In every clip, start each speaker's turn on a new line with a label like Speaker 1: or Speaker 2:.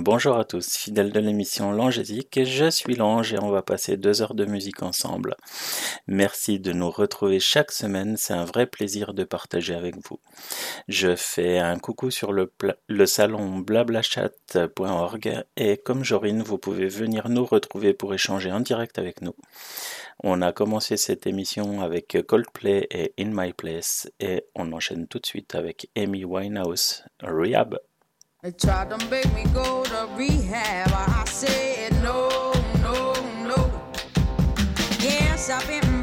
Speaker 1: bonjour à tous, fidèles de l'émission Langésique, je suis Lange et on va passer deux heures de musique ensemble. Merci de nous retrouver chaque semaine, c'est un vrai plaisir de partager avec vous. Je fais un coucou sur le, le salon blablachat.org et comme Jorine, vous pouvez venir nous retrouver pour échanger en direct avec nous. On a commencé cette émission avec Coldplay et In My Place et on enchaîne tout de suite avec Amy Winehouse, Rehab
Speaker 2: They tried to make me go to rehab. I said no, no, no. Yes, I've been.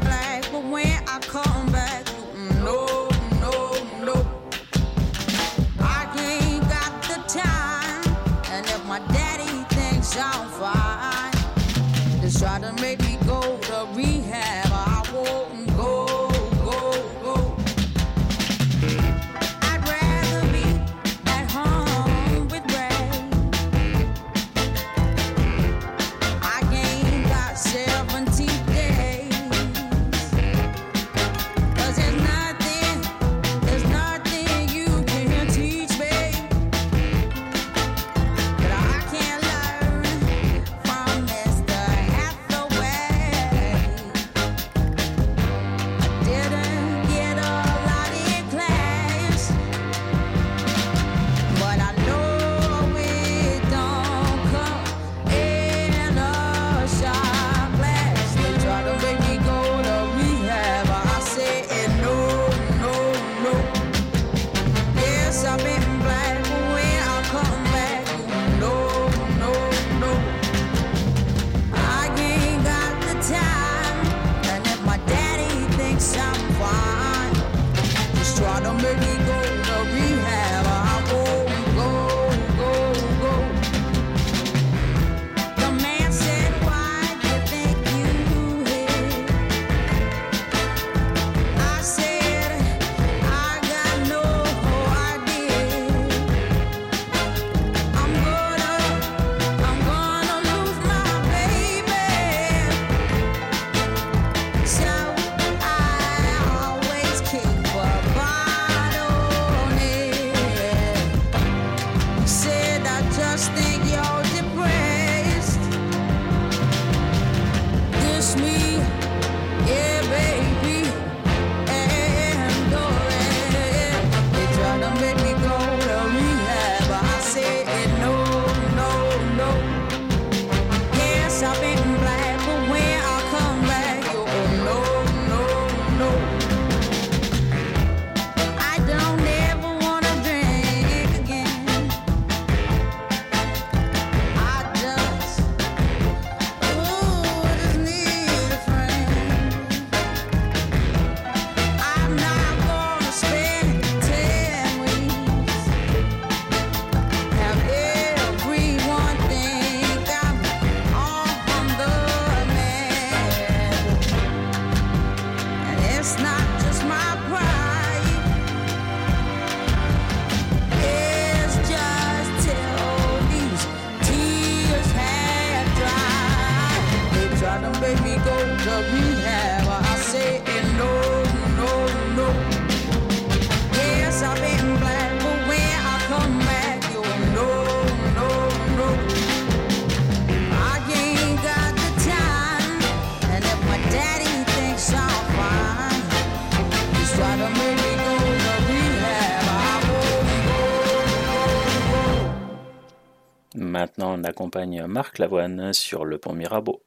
Speaker 1: accompagne Marc Lavoine sur le pont Mirabeau.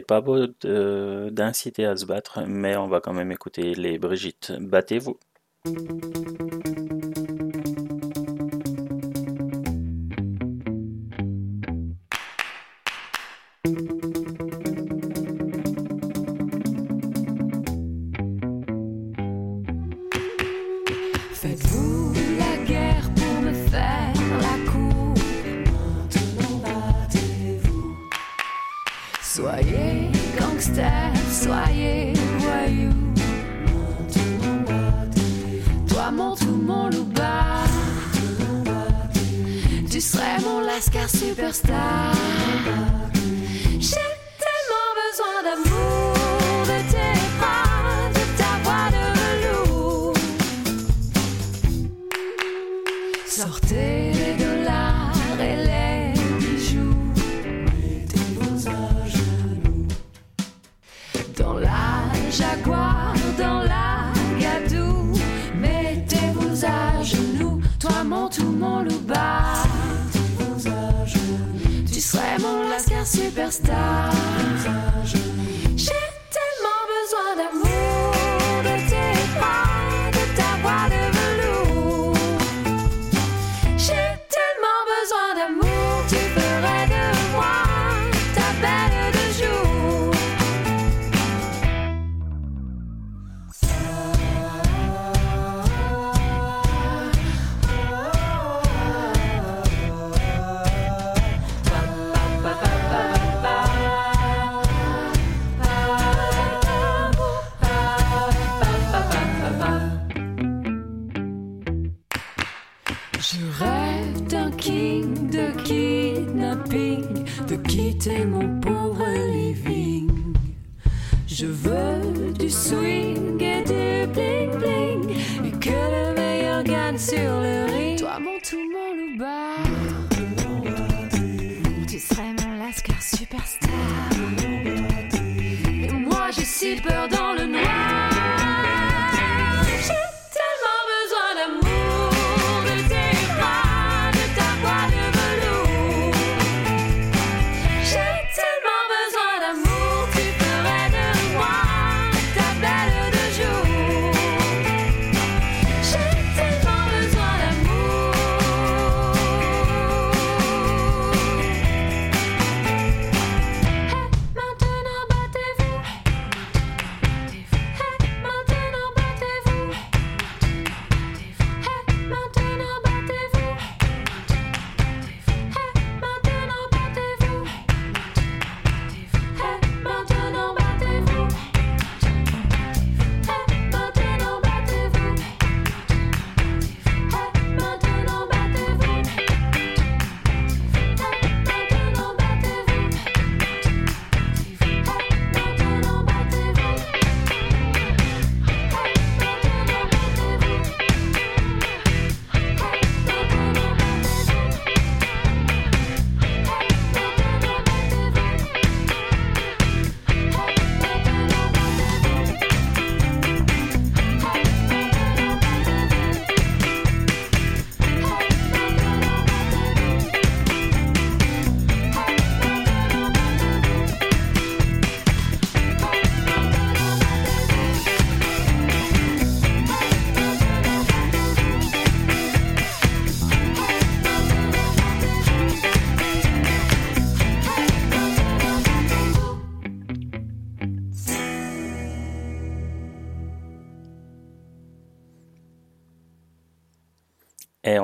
Speaker 3: Pas beau d'inciter à se battre, mais on va quand même écouter les Brigitte. Battez-vous.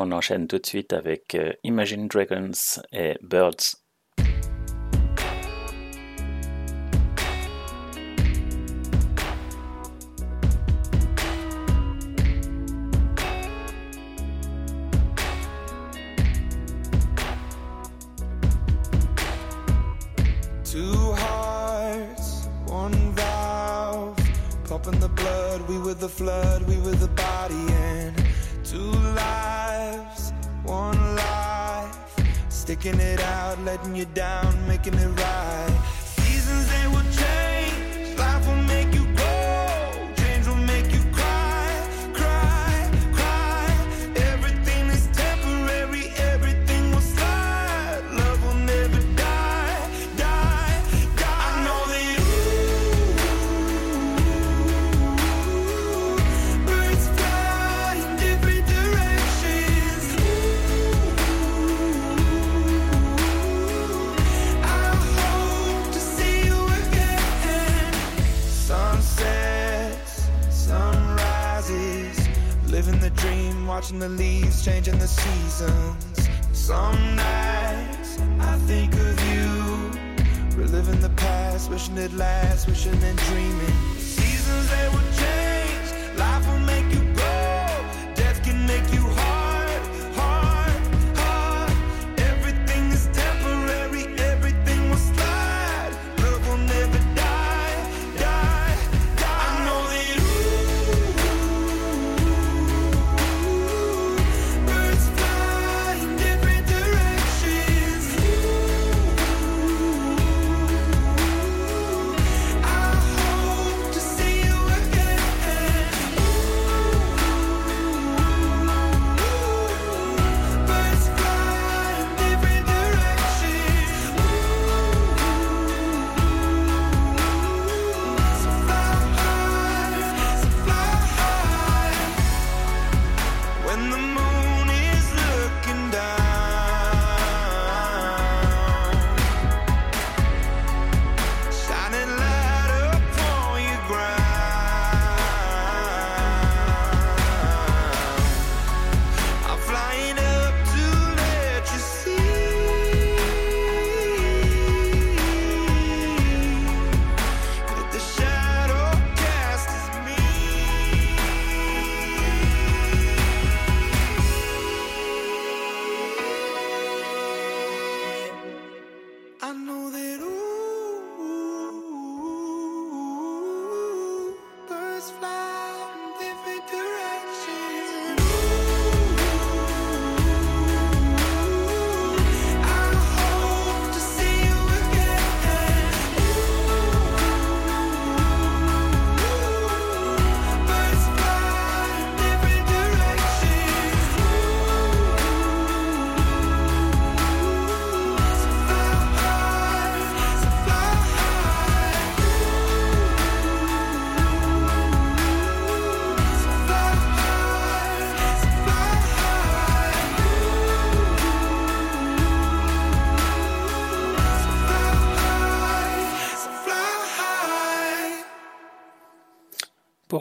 Speaker 4: On enchaîne tout de suite avec euh, Imagine Dragons et Birds.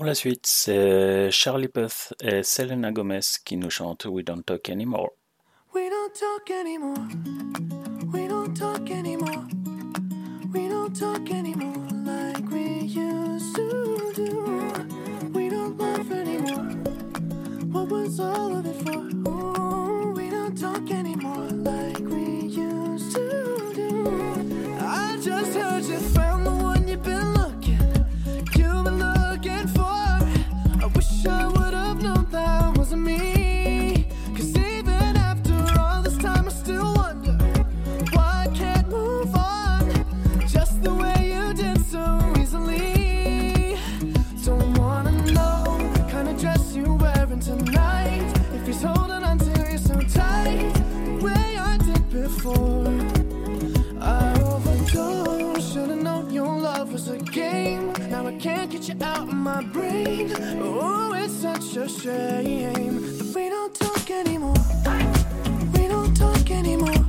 Speaker 4: Pour la suite, c'est Charlie Puth et Selena Gomez qui nous chantent We Don't Talk Anymore.
Speaker 5: We don't talk anymore. We don't talk anymore. We don't talk anymore like we used to do. We don't laugh anymore. What was all of it for? Ooh, we don't talk anymore wasn't me. Cause even after all this time, I still wonder why I can't move on just the way you did so easily. Don't wanna know the kind of dress you're wearing tonight. If he's holding on to you so tight, the way I did before. I overdosed. Should've known your love was a game. Now I can't get you out of my brain. Oh, such a shame that we don't talk anymore. We don't talk anymore.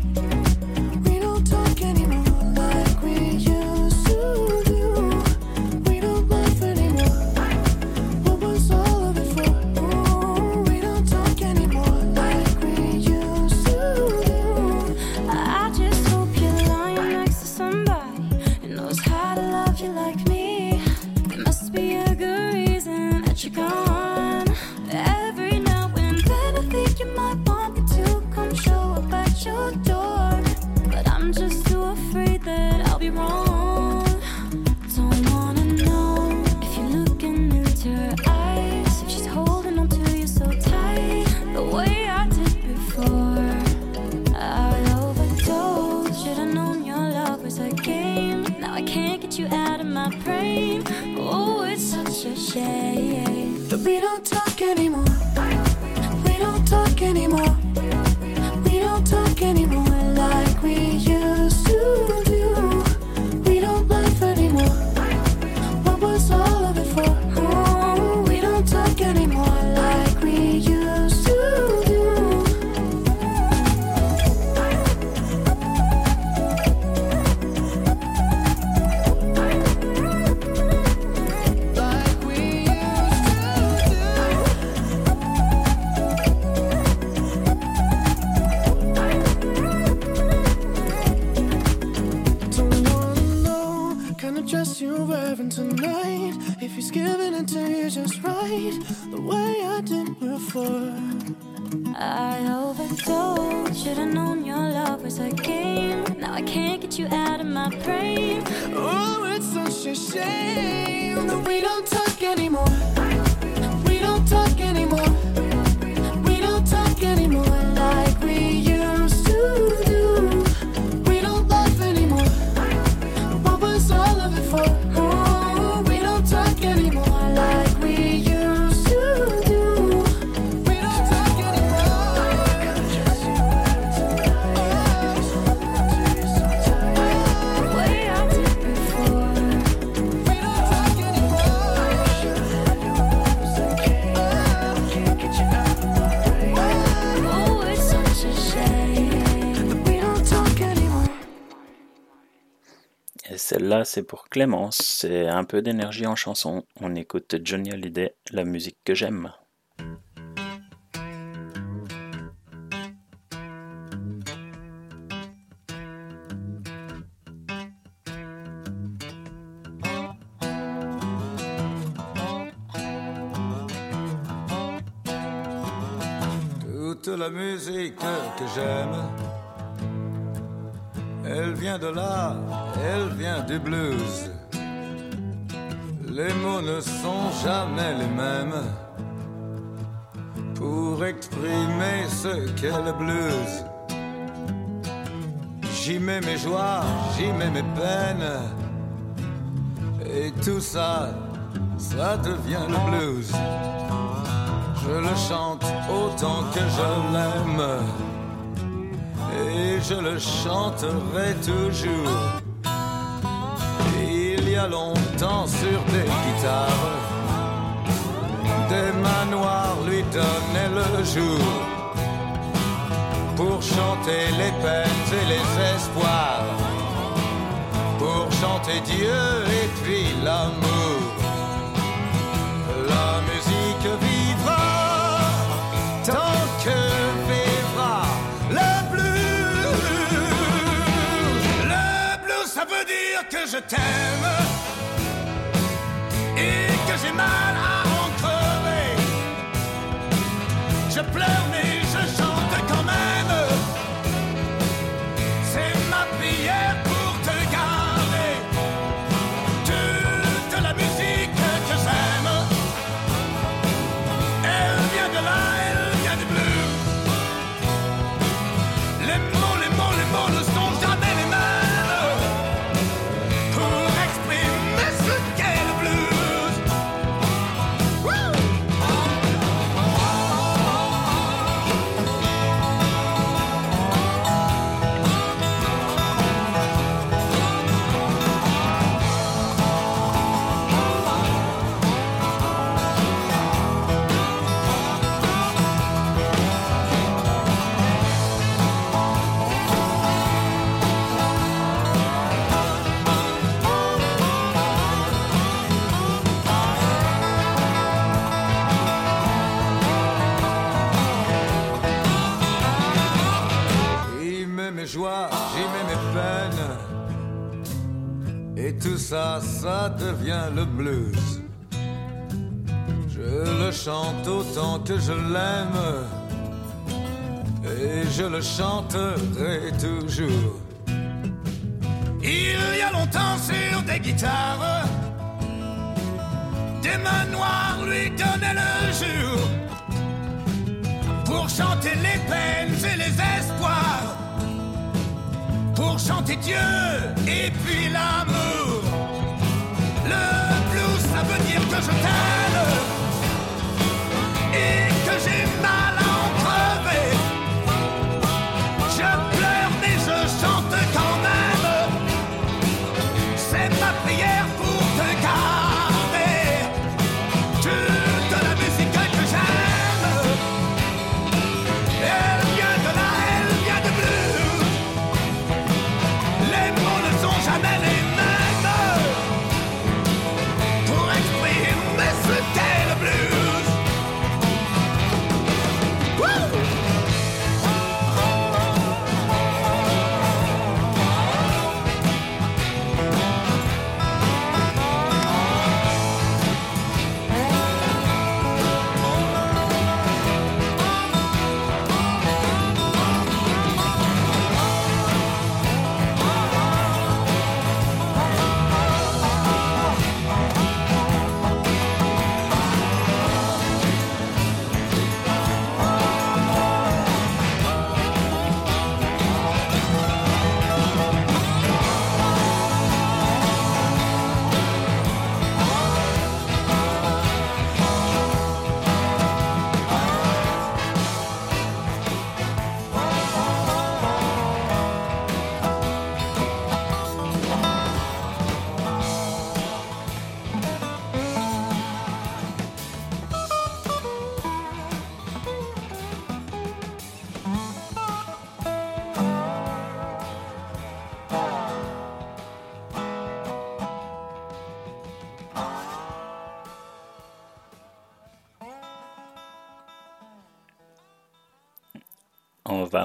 Speaker 6: c'est pour Clémence. C'est un peu d'énergie en chanson. On écoute Johnny Hallyday, la musique que j'aime.
Speaker 7: devient le blues. Je le chante autant que je l'aime. Et je le chanterai toujours. Il y a longtemps sur des guitares, des manoirs lui donnaient le jour. Pour chanter les peines et les espoirs. Pour chanter Dieu et puis l'amour. je t'aime et que j'ai mal à en crever. Je pleure mais devient le blues. Je le chante autant que je l'aime et je le chanterai toujours. Il y a longtemps sur des guitares, des mains noires lui donnaient le jour pour chanter les peines et les espoirs, pour chanter Dieu et puis l'amour.
Speaker 1: Tyler.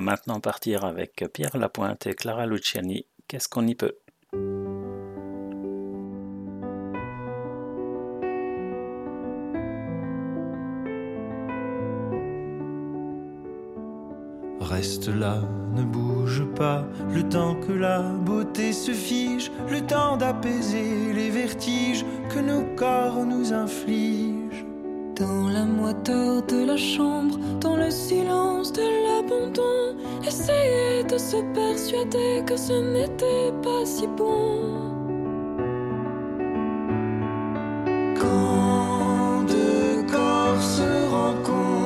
Speaker 1: Maintenant partir avec Pierre Lapointe et Clara Luciani. Qu'est-ce qu'on y peut?
Speaker 8: Reste là, ne bouge pas, le temps que la beauté se fige, le temps d'apaiser les vertiges que nos corps nous infligent.
Speaker 3: Dans la moiteur de la chambre, dans le silence de l'abandon, essayer de se persuader que ce n'était pas si bon.
Speaker 8: Quand deux corps se rencontrent,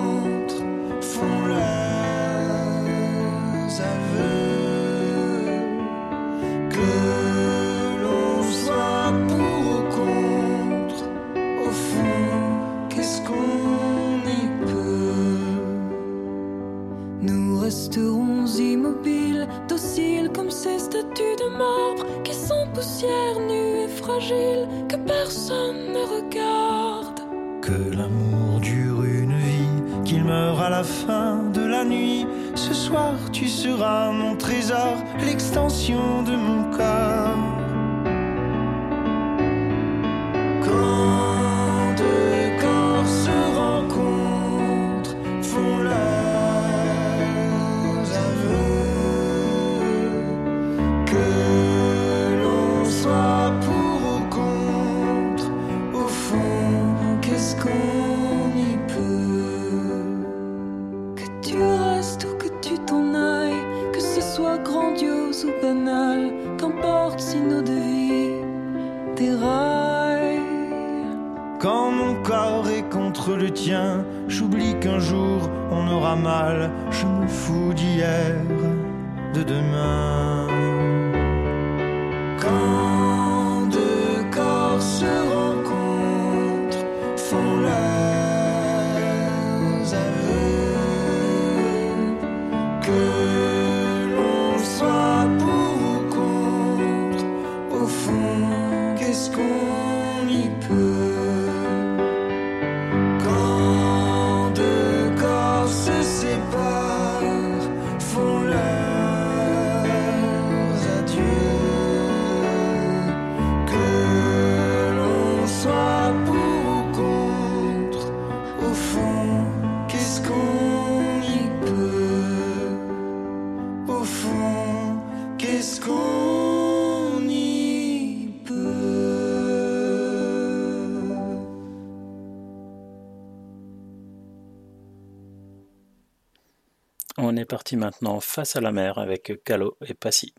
Speaker 1: parti maintenant face à la mer avec Calo et Passy.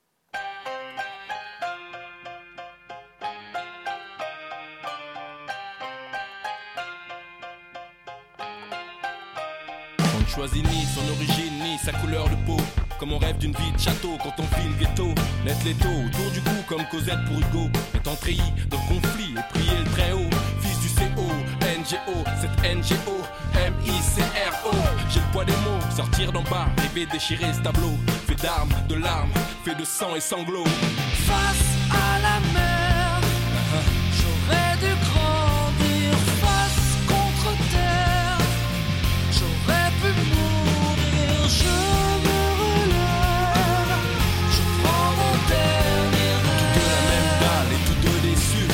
Speaker 9: On ne choisit ni son origine ni sa couleur de peau. Comme on rêve d'une vie de château quand on file le ghetto. Net l'étau autour du cou comme Cosette pour Hugo. Étant treillis le conflit et prier le très haut. Fils du CO, NGO, cette NGO, M-I-C-R-O. J'ai le poids des mots, sortir d'en bas, rêver déchirer ce tableau. Fait d'armes, de larmes, fait de sang et sanglots.
Speaker 3: Face à la mer, j'aurais dû grandir face contre terre. J'aurais pu mourir, je me relève. Je prends mon dernier
Speaker 9: De la même dalle et tous deux déçus.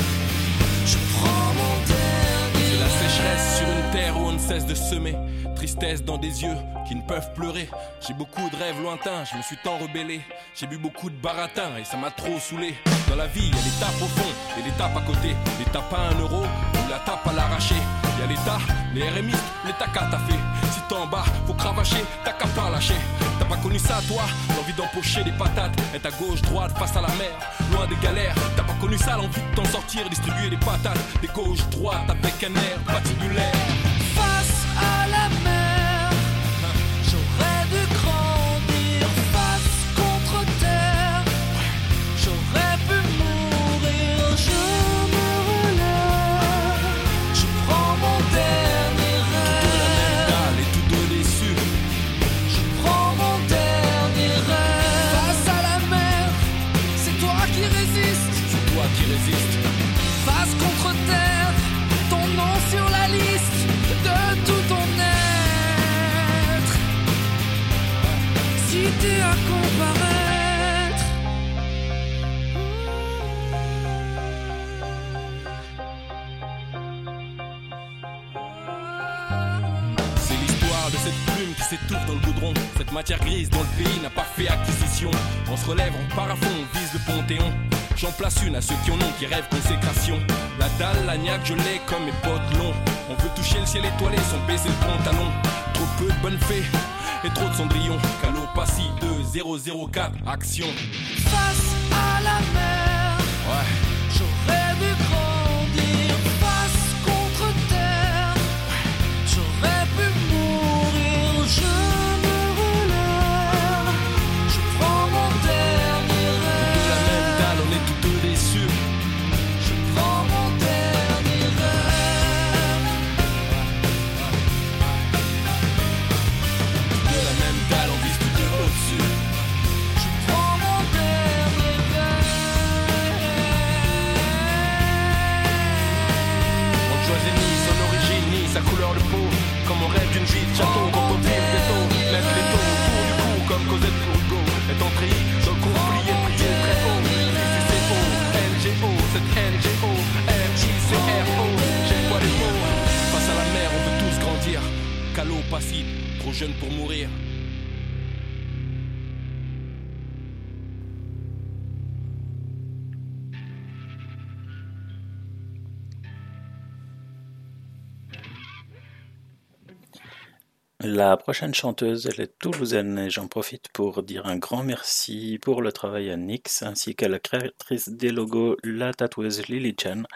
Speaker 3: Je prends mon dernier
Speaker 9: C'est la sécheresse sur une terre où on ne cesse de semer. Dans des yeux qui ne peuvent pleurer. J'ai beaucoup de rêves lointains, je me suis tant rebellé. J'ai bu beaucoup de baratin et ça m'a trop saoulé. Dans la vie, il y a l'étape au fond et l'étape à côté. L'étape à un euro ou la tape à l'arracher. Il y a l'État, les RMistes, l'État qu'a t'as fait. Si t'es en bas, faut cravacher, t'as qu'à pas lâcher. T'as pas connu ça, toi? L'envie d'empocher des patates, être à gauche, droite, face à la mer, loin des galères. T'as pas connu ça, l'envie de t'en sortir, distribuer des patates, des gauche, droite, avec un air patibulaire.
Speaker 3: qui
Speaker 9: rêvent consécration. La dalle, la gnaque, je l'ai comme mes potes, longs. On veut toucher le ciel étoilé sans baisser le pantalon. Trop peu de bonnes fées et trop de cendrillon. Calopatie 2004, action.
Speaker 3: Face à la mer.
Speaker 9: La
Speaker 10: prochaine chanteuse, elle est toulousaine et j'en profite pour dire un grand merci pour le travail à Nix ainsi qu'à la créatrice des logos, la tatoueuse Lily Chen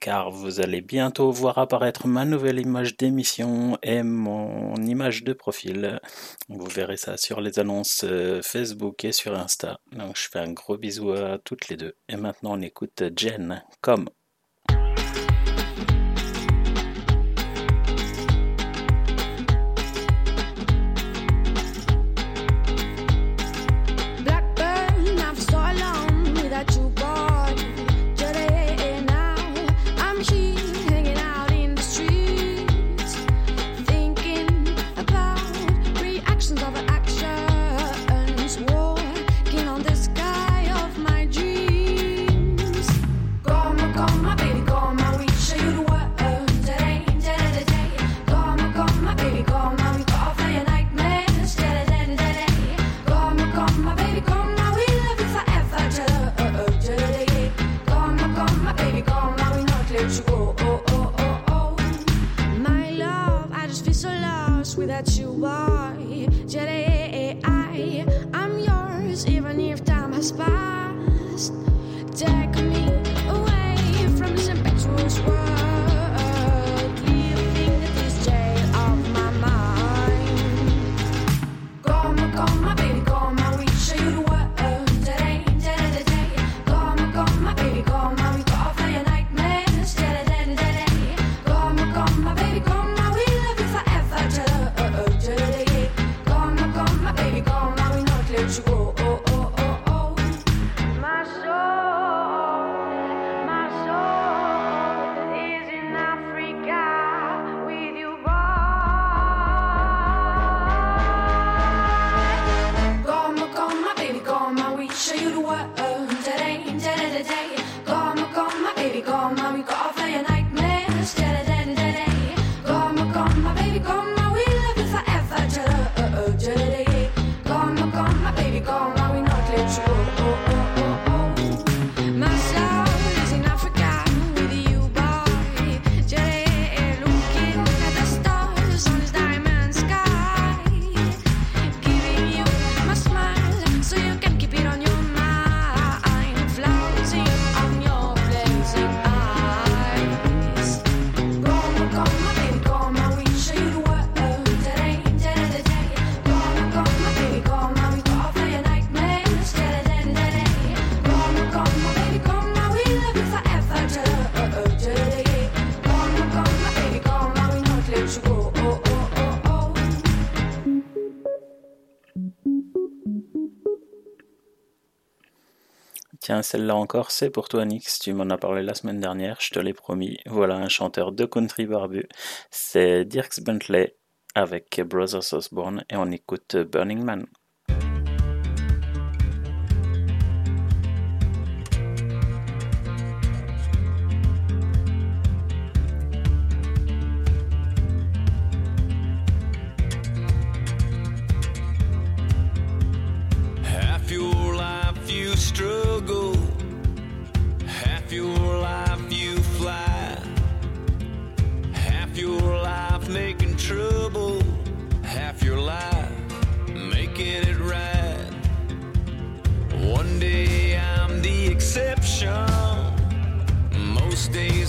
Speaker 10: car vous allez bientôt voir apparaître ma nouvelle image d'émission et mon image de profil. Vous verrez ça sur les annonces euh, Facebook et sur Insta. Donc je fais un gros bisou à toutes les deux. Et maintenant on écoute Jen comme Celle-là encore, c'est pour toi, Nix. Tu m'en as parlé la semaine dernière, je te l'ai promis. Voilà un chanteur de country barbu. C'est Dirks Bentley avec Brothers Osborne et on écoute Burning Man.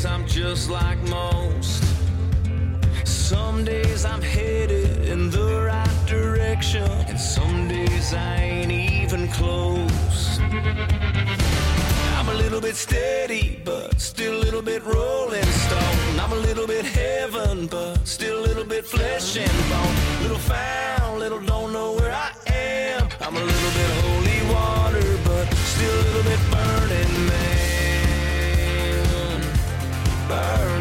Speaker 11: I'm just like most. Some days I'm headed in the right direction, and some days I ain't even close. I'm a little bit steady, but still a little bit rolling stone. I'm a little bit heaven, but still a little bit flesh and bone. Little found, little don't know where I am. I'm a little bit holy water, but still a little bit Burning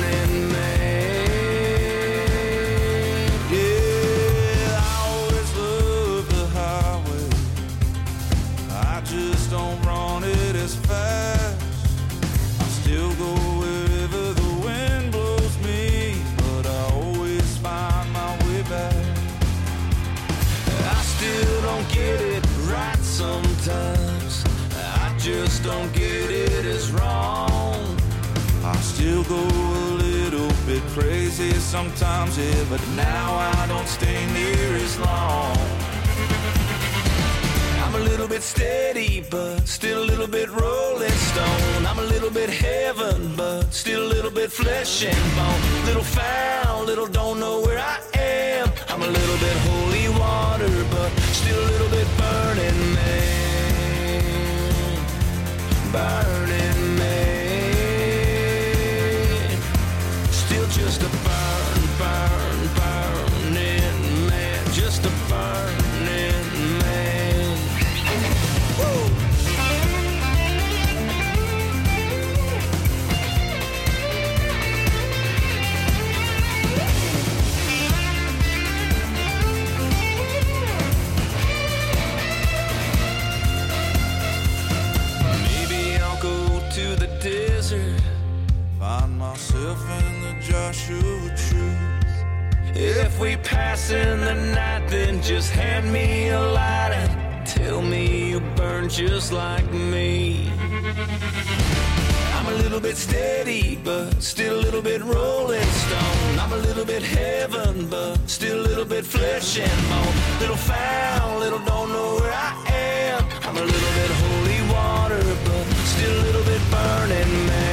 Speaker 12: crazy sometimes, yeah, but now I don't stay near as long.
Speaker 11: I'm a little bit steady, but still a little bit rolling stone. I'm a little bit heaven, but still a little bit flesh and bone. Little found, little don't know where I am. I'm a little bit holy water, but still a little bit burning man. Burning
Speaker 12: Joshua truth.
Speaker 11: If we pass in the night, then just hand me a light and tell me you burn just like me. I'm a little bit steady, but still a little bit rolling stone. I'm a little bit heaven, but still a little bit flesh and bone. Little found, little don't know where I am. I'm a little bit holy water, but still a little bit burning man.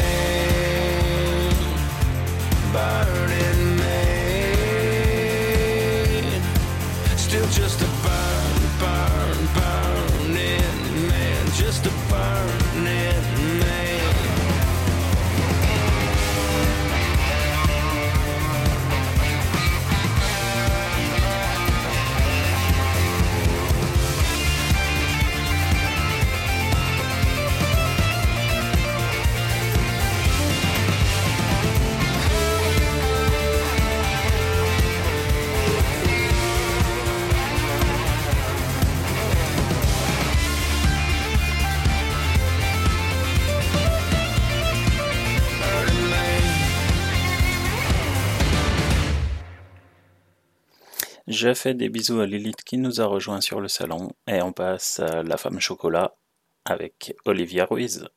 Speaker 13: Je fais des bisous à Lilith qui nous a rejoint sur le salon et on passe à La Femme Chocolat avec Olivia Ruiz.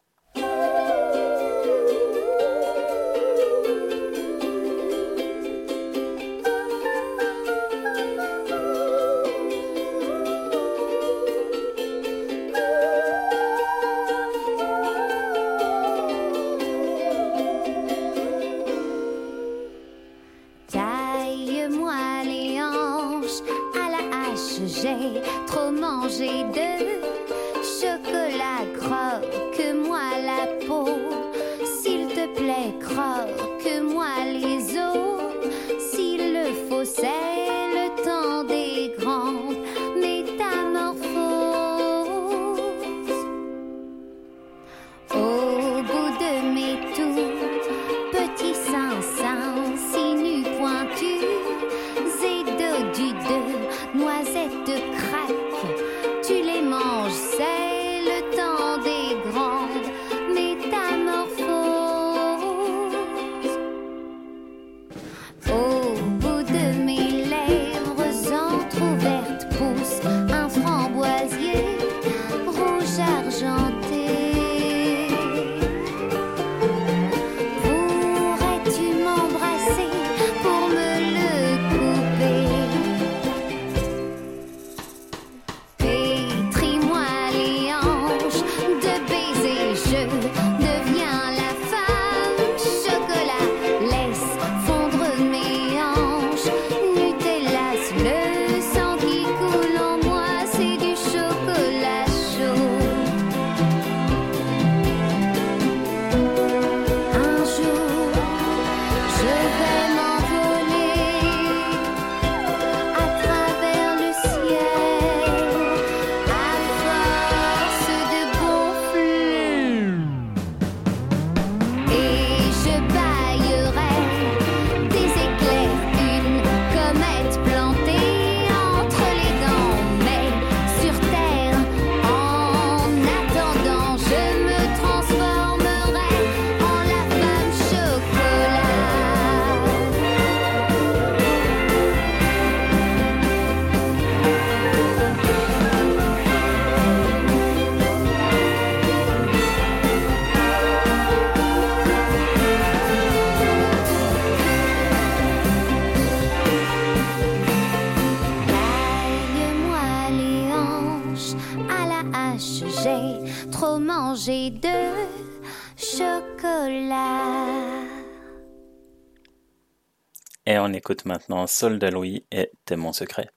Speaker 11: écoute maintenant Sol Dalloui et T'es mon secret.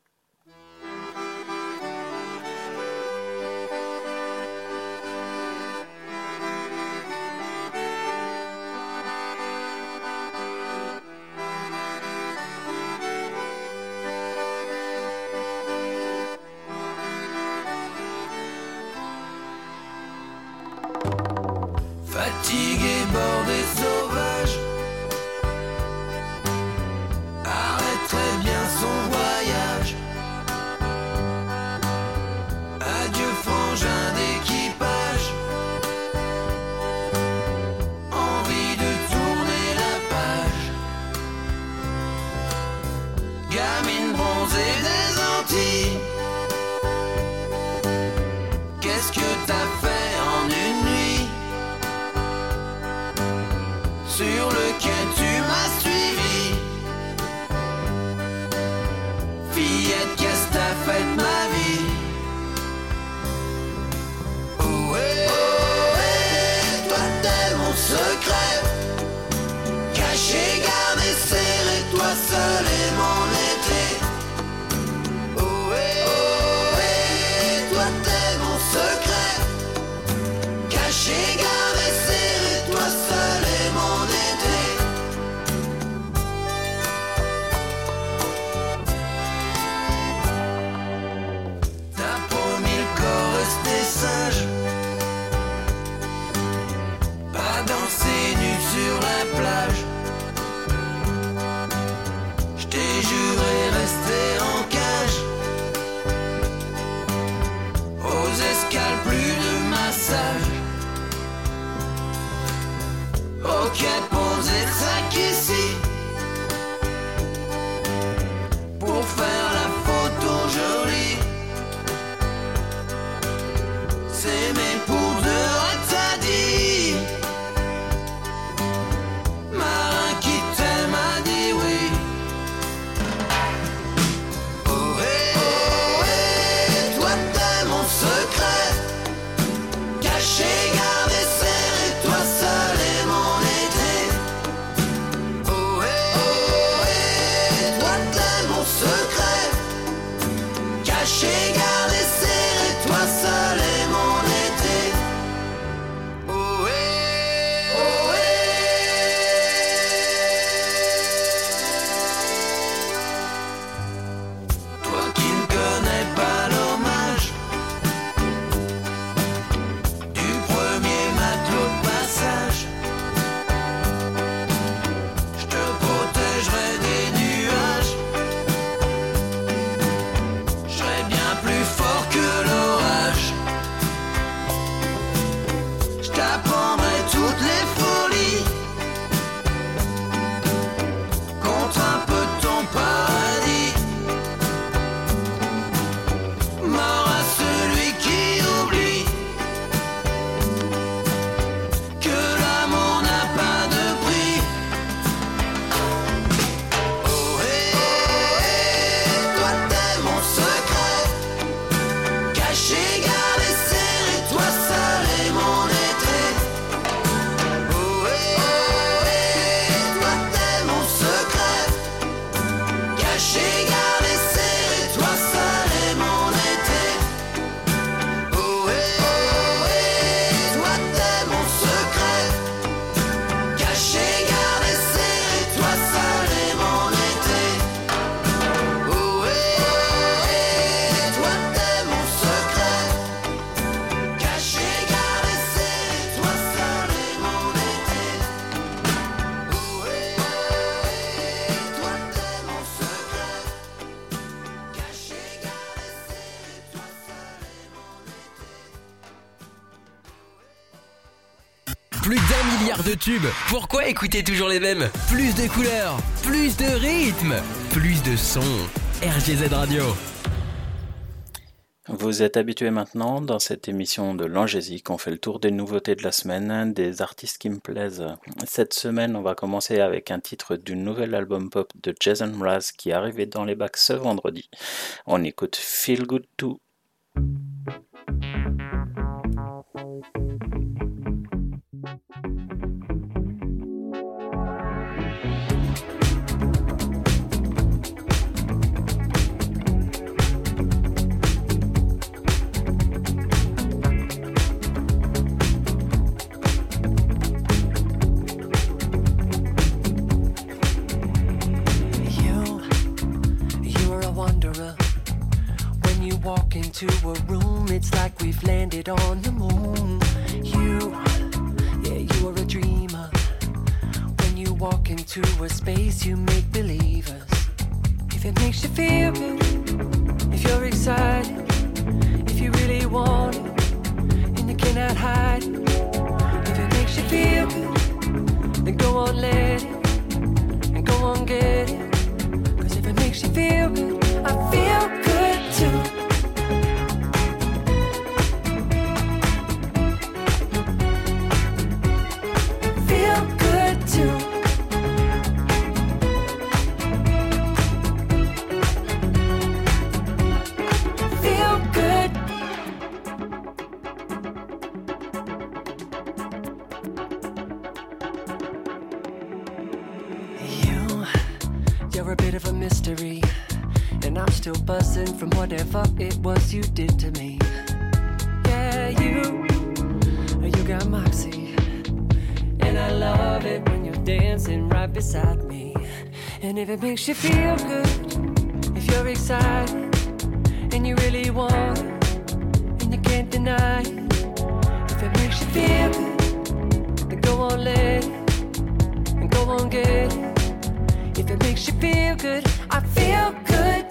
Speaker 14: Pourquoi écouter toujours les mêmes? Plus de couleurs, plus de rythme, plus de sons. RGZ Radio.
Speaker 11: Vous êtes habitués maintenant, dans cette émission de Langésique, on fait le tour des nouveautés de la semaine, des artistes qui me plaisent. Cette semaine, on va commencer avec un titre du nouvel album pop de Jason Mraz qui est arrivé dans les bacs ce vendredi. On écoute Feel Good Too.
Speaker 15: Into a room, it's like we've landed on the moon. You, yeah, you are a dreamer. When you walk into a space, you make believers. If it makes you feel good, if you're excited, if you really want it, and you cannot hide it. If it makes you feel good, then go on, let it, and go on, get it. Cause if it makes you feel good, I feel good right beside me. And if it makes you feel good, if you're excited, and you really want it, and you can't deny it. If it makes you feel good, then go on, let it, and go on, get it. If it makes you feel good, I feel good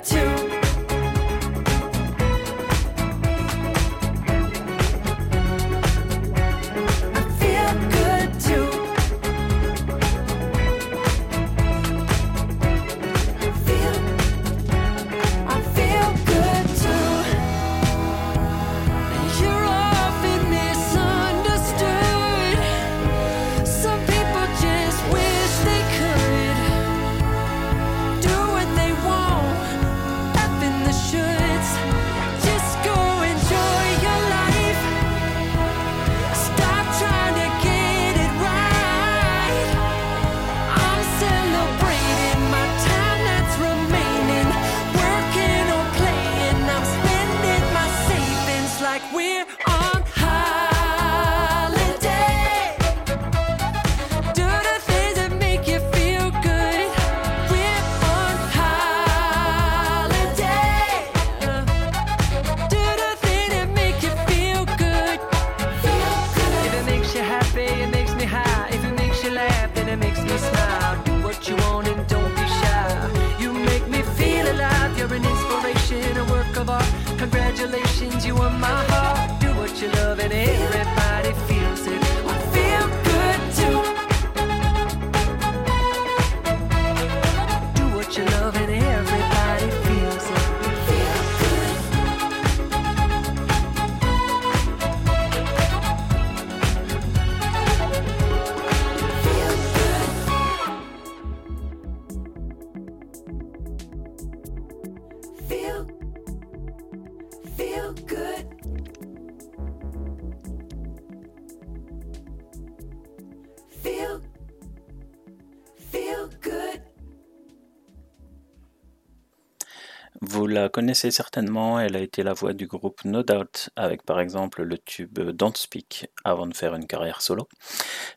Speaker 1: connaissez certainement, elle a été la voix du groupe No Doubt avec par exemple le tube Don't Speak avant de faire une carrière solo.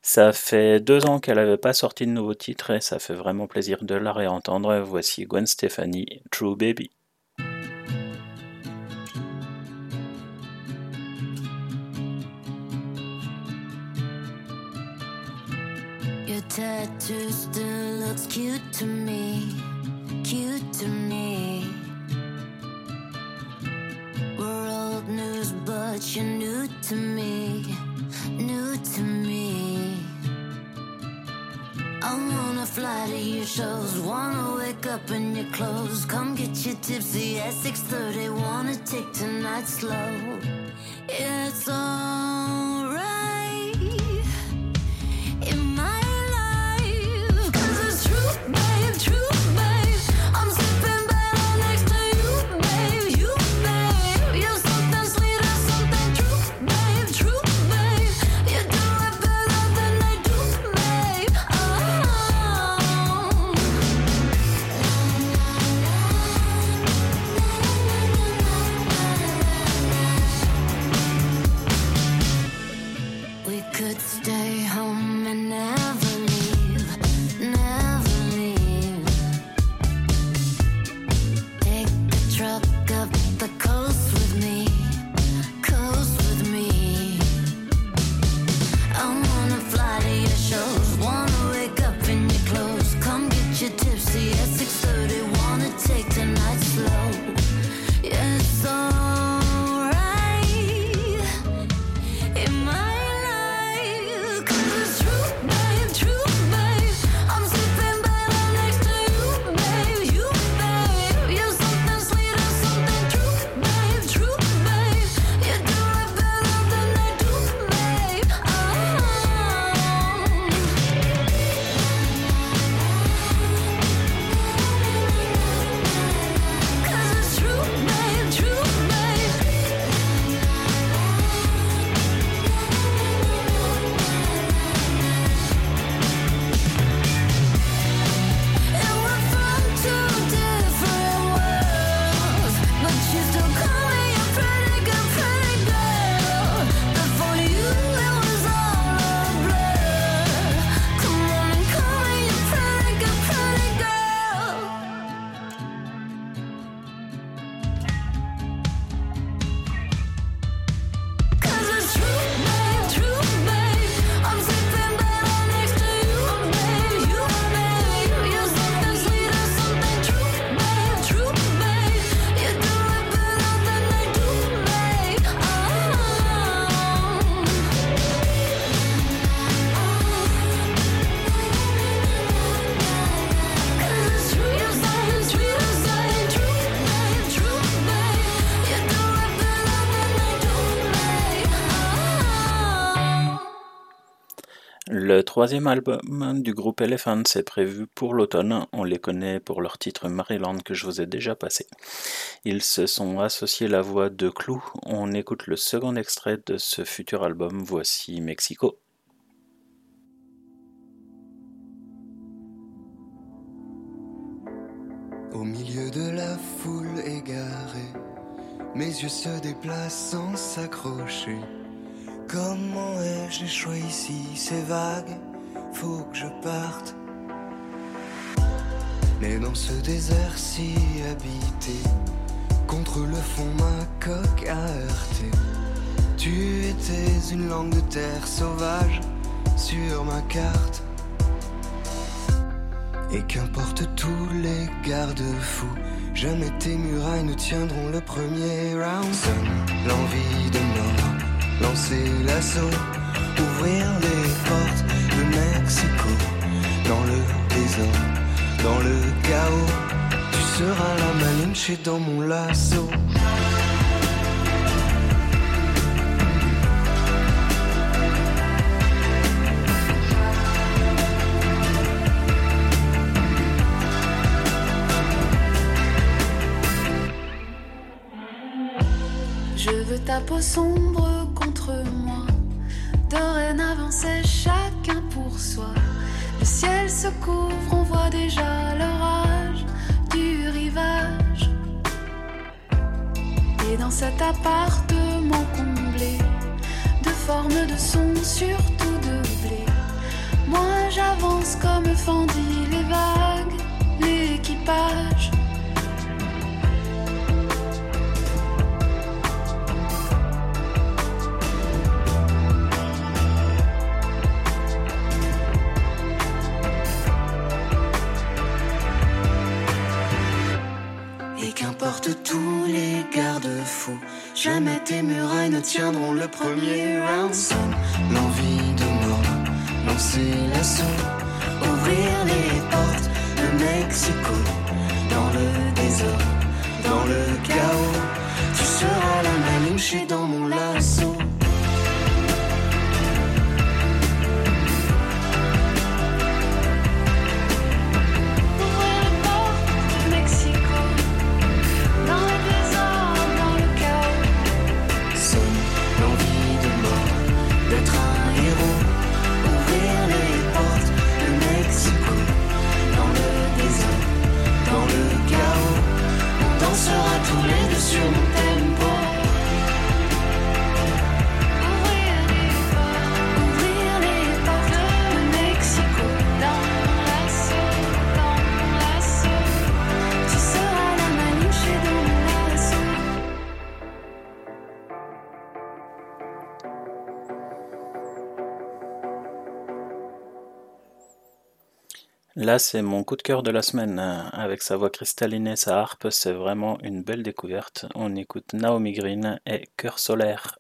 Speaker 1: Ça fait deux ans qu'elle n'avait pas sorti de nouveau titre et ça fait vraiment plaisir de la réentendre. Voici Gwen Stefani, True Baby.
Speaker 16: We're old news, but you're new to me, new to me. I wanna fly to your shows, wanna wake up in your clothes. Come get you tipsy at 6:30, wanna take tonight slow. It's alright
Speaker 1: troisième album du groupe Elephant est prévu pour l'automne. On les connaît pour leur titre Maryland que je vous ai déjà passé. Ils se sont associés la voix de Clou. On écoute le second extrait de ce futur album. Voici Mexico.
Speaker 17: Au milieu de la foule égarée, mes yeux se déplacent sans s'accrocher. Comment ai-je échoué ici C'est vague, faut que je parte. Mais dans ce désert si habité, contre le fond ma coque a heurté. Tu étais une langue de terre sauvage sur ma carte. Et qu'importe tous les garde-fous, jamais tes murailles ne tiendront le premier round. L'envie de mort, lancer l'assaut, ouvrir les portes de Mexico. Dans le désordre, dans le chaos, tu seras la malinche dans mon lasso.
Speaker 3: Je veux ta peau sombre contre moi. Dorénavant, c'est chacun pour soi. Le ciel se couvre, on voit déjà l'orage du rivage. Et dans cet appartement comblé de formes de son, surtout de blé, moi j'avance comme fendit les vagues, l'équipage.
Speaker 17: Jamais tes murailles ne tiendront le premier round. L'envie de mort, lancer l'assaut, ouvrir les portes de Mexico. Dans le désordre, dans le chaos, tu seras la malinche dans mon lasso.
Speaker 1: Là, c'est mon coup de cœur de la semaine. euh, Avec sa voix cristalline et sa harpe, c'est vraiment une belle découverte. On écoute Naomi Green et Cœur solaire.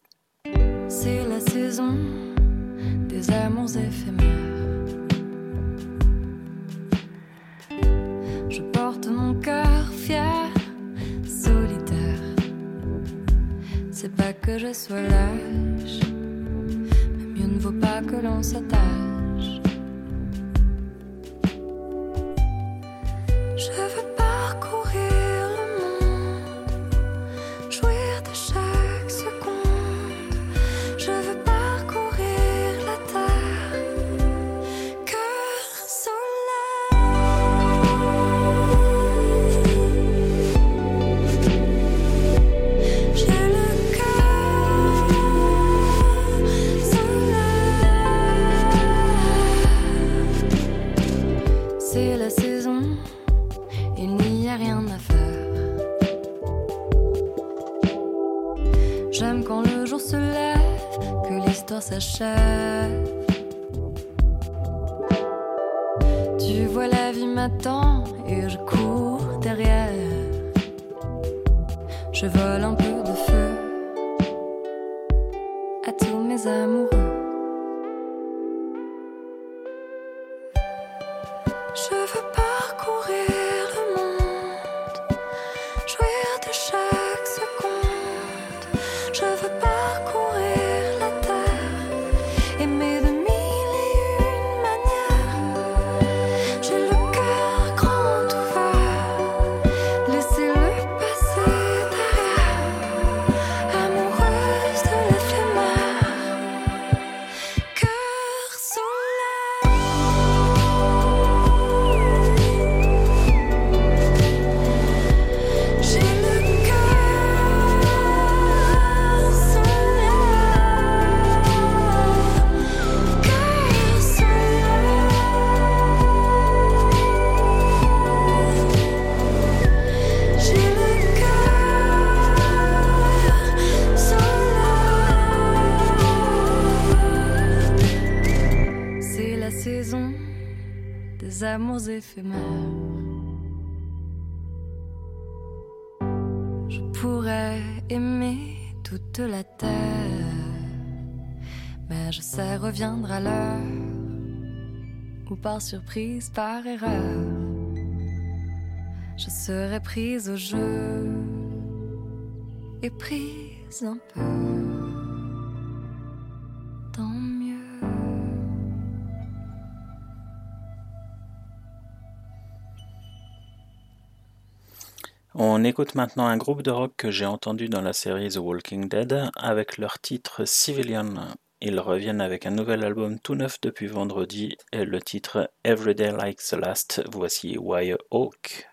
Speaker 3: C'est la saison des amours éphémères. Je porte mon cœur fier, solitaire. C'est pas que je sois lâche, mais mieux ne vaut pas que l'on s'attache. Je veux parcourir s'achève. Tu vois, la vie m'attend et je cours derrière. Je vole un peu de feu à tous mes amoureux. Aimer
Speaker 1: toute la terre, mais je sais reviendre à l'heure, ou par surprise, par erreur. Je serai prise au jeu et prise un peu.
Speaker 3: On écoute maintenant un groupe de rock que j'ai entendu dans la série The Walking Dead avec leur titre Civilian. Ils reviennent avec un nouvel album tout neuf depuis vendredi et le titre Everyday Like the Last. Voici Wire Hawk.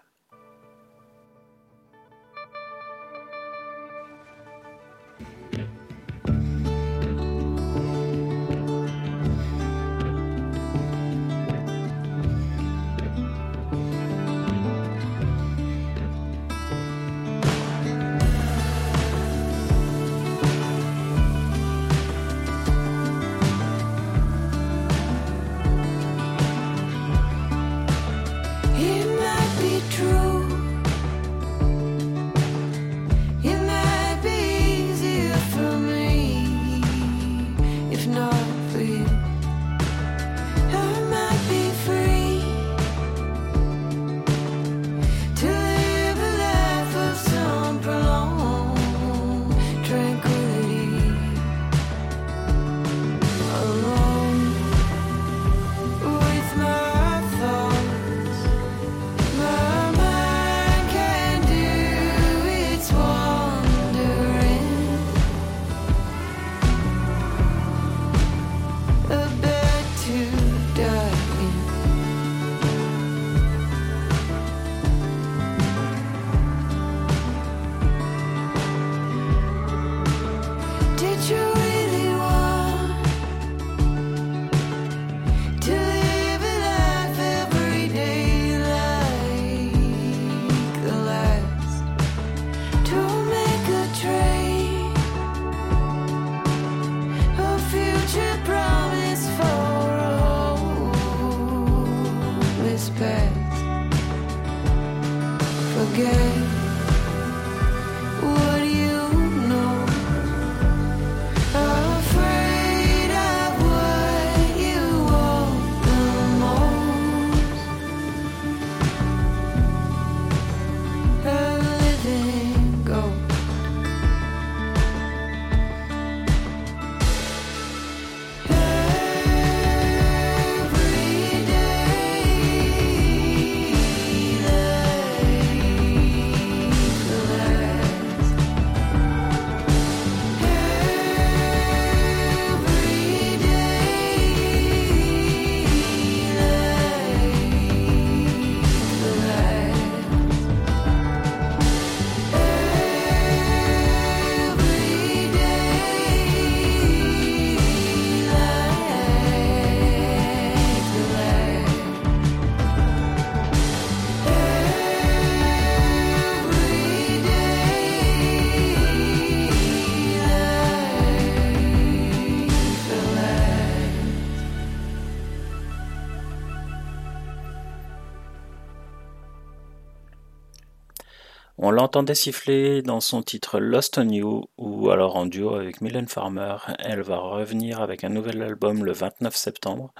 Speaker 3: L'entendait siffler dans son titre Lost on You, ou alors en duo avec Mylène Farmer. Elle va revenir avec un nouvel album le 29 septembre.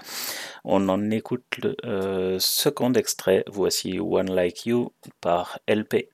Speaker 3: On en écoute le euh, second extrait. Voici One Like You par LP.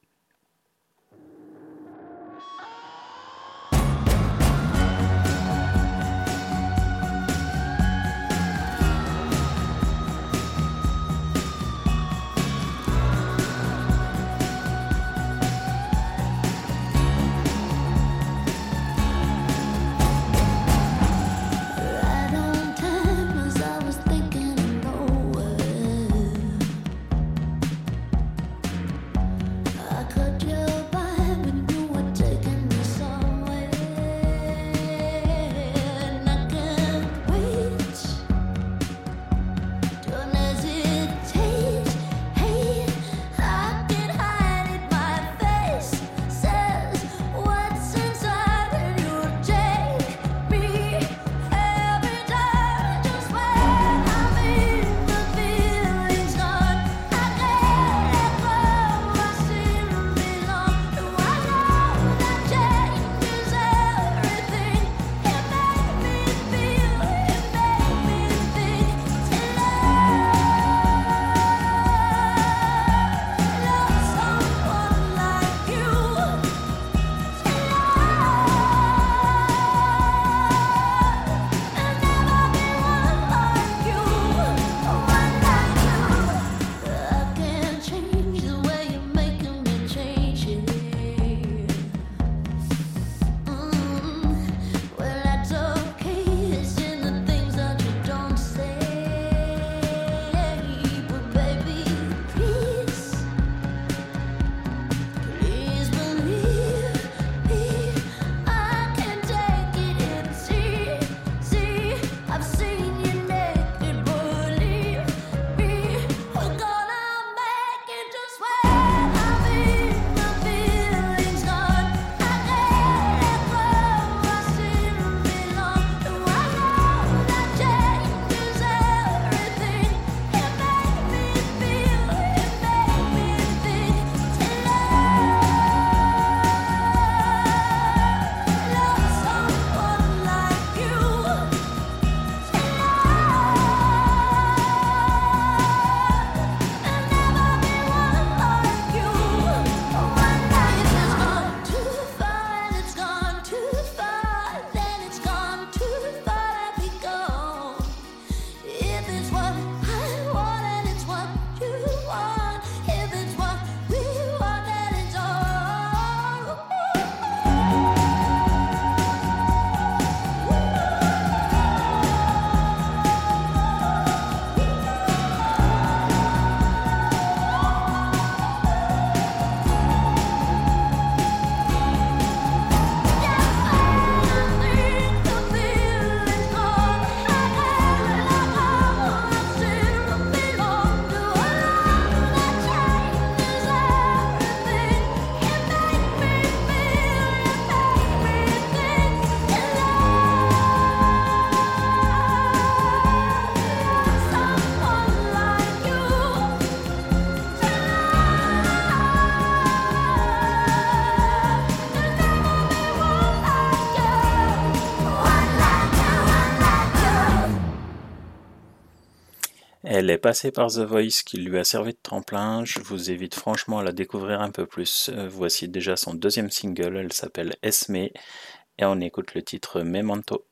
Speaker 18: Elle est passée par The Voice qui lui a servi de tremplin. Je vous évite franchement à la découvrir un peu plus. Euh, voici déjà son deuxième single. Elle s'appelle Esme et on écoute le titre Memento.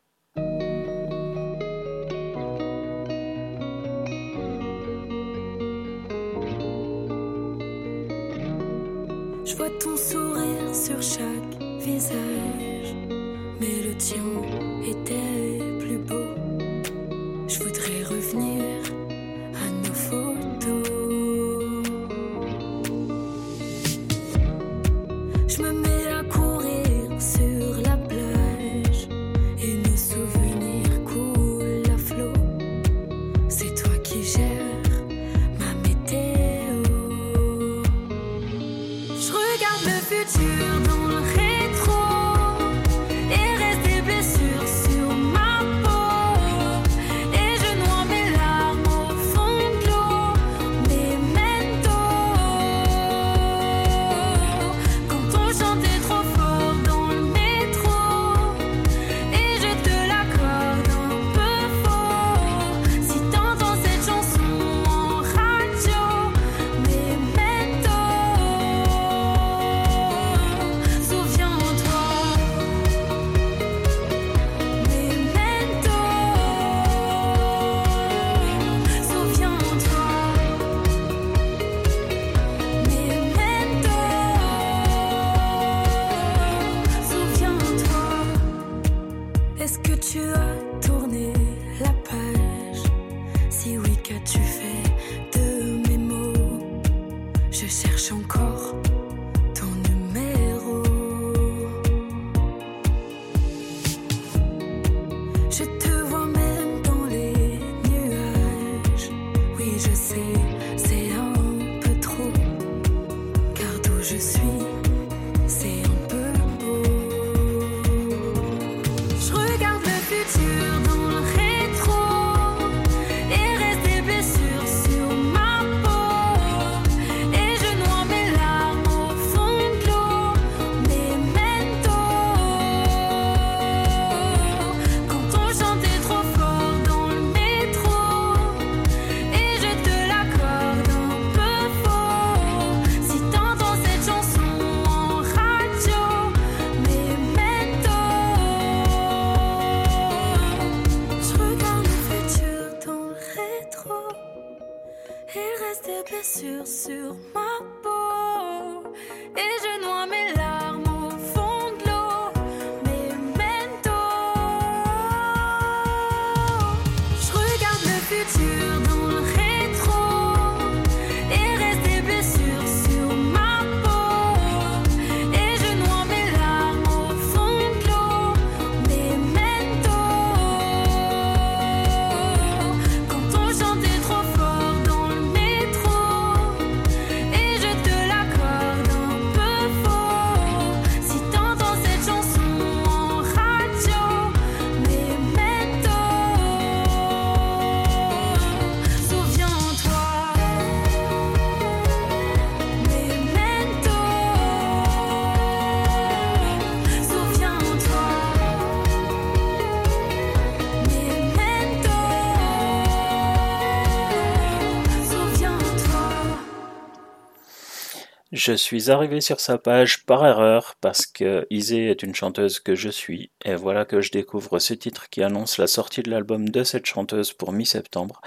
Speaker 1: Je suis
Speaker 18: arrivé sur sa page par erreur parce que Isée est une chanteuse que je suis et voilà que je découvre ce titre qui annonce la sortie de l'album de cette chanteuse pour mi-septembre.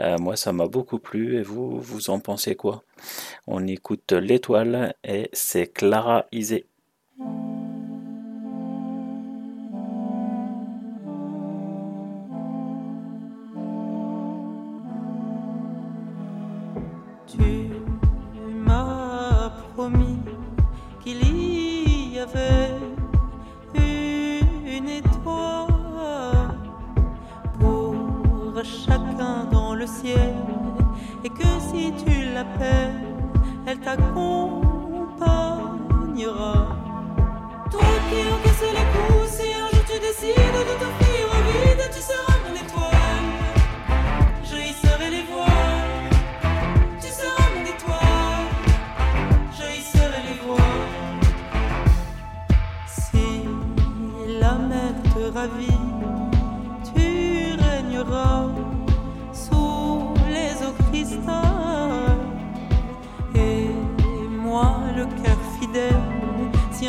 Speaker 18: Euh, moi ça m'a beaucoup plu et vous, vous en pensez quoi? On écoute l'étoile et c'est Clara Isée.
Speaker 19: tu l'appelles, elle t'accompagnera. Toi qui encaisses les coups, si un jour tu décides de t'offrir au vide, tu seras mon étoile. Je hisserai les voiles. ravit.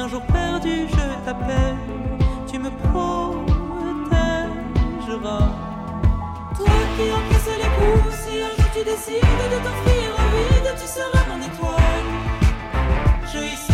Speaker 19: Un jour perdu je t'appelle, tu me protégeras. Toi qui encaisses les coups, si un jour tu décides de t'enfuir vide, tu seras mon étoile. Je hisserai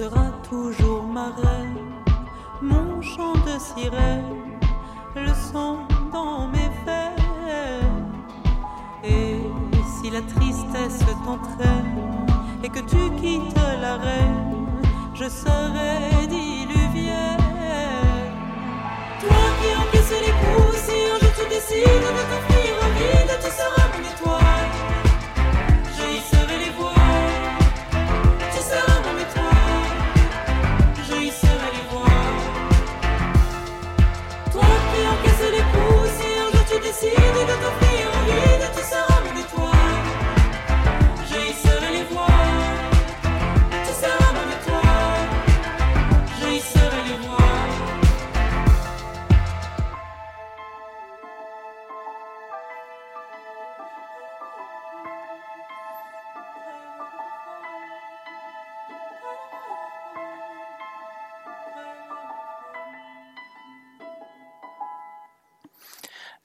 Speaker 19: seras toujours ma reine, mon chant de sirène, le son dans mes veines. Et si la tristesse t'entraîne et que tu quittes la reine, je serai diluvienne. Toi qui encaisses les coups, si un jour tu décides de t'enfuir au vide, tu seras mon étoile.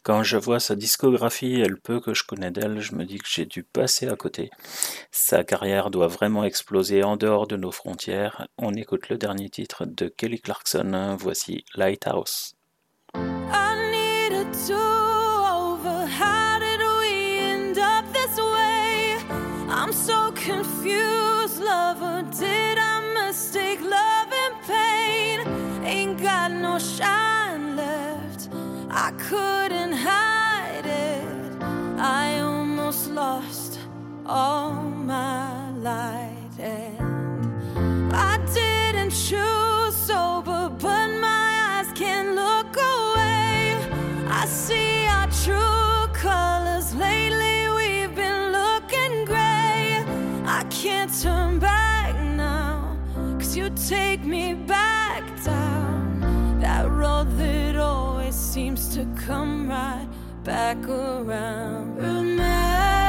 Speaker 1: Quand je vois sa discographie et le peu que je connais d'elle, je me dis que j'ai dû passer à côté. Sa carrière doit vraiment exploser en dehors de nos frontières. On écoute le dernier titre de Kelly Clarkson. Voici Lighthouse.
Speaker 3: I need a? I'm so confused, lover. Did I mistake love and pain? Ain't got no shine all my light and I didn't choose sober, but my eyes can't look away. I see our true colors. Lately, we've been looking gray. I can't turn back now, cause you take me back down that road that always seems to come right back around. Remember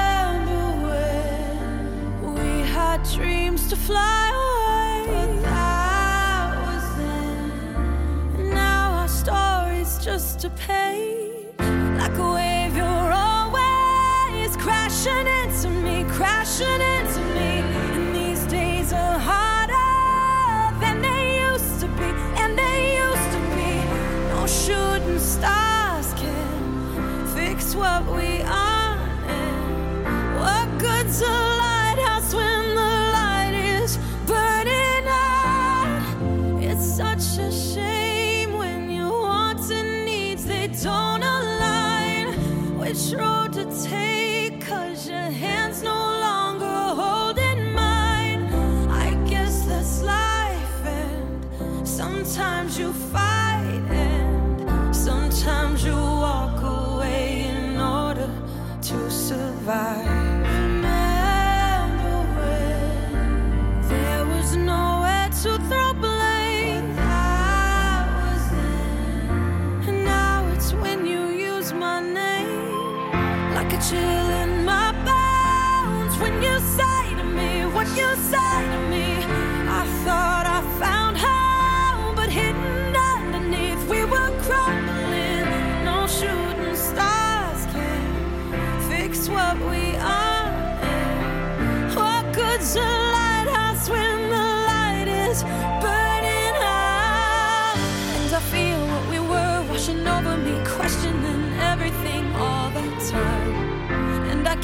Speaker 3: we dreams to fly away? But that was then. Now our story's just a page. Like a wave, you're always crashing into me, crashing into me. And these days are harder than they used to be, and they used to be. No shooting stars can fix what we are. And what good's a sometimes you fight, and sometimes you walk away in order to survive.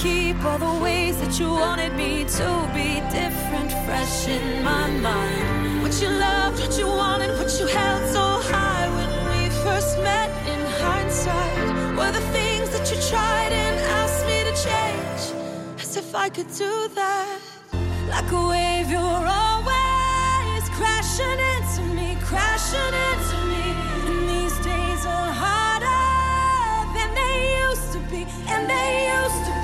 Speaker 3: Keep all the ways that you wanted me to be different, fresh in my mind. What you loved, what you wanted, what you held so high when we first met in hindsight were the things that you tried and asked me to change. As if I could do that. Like a wave, you're always crashing into me, crashing into me. And these days are harder than they used to be, and they used to be.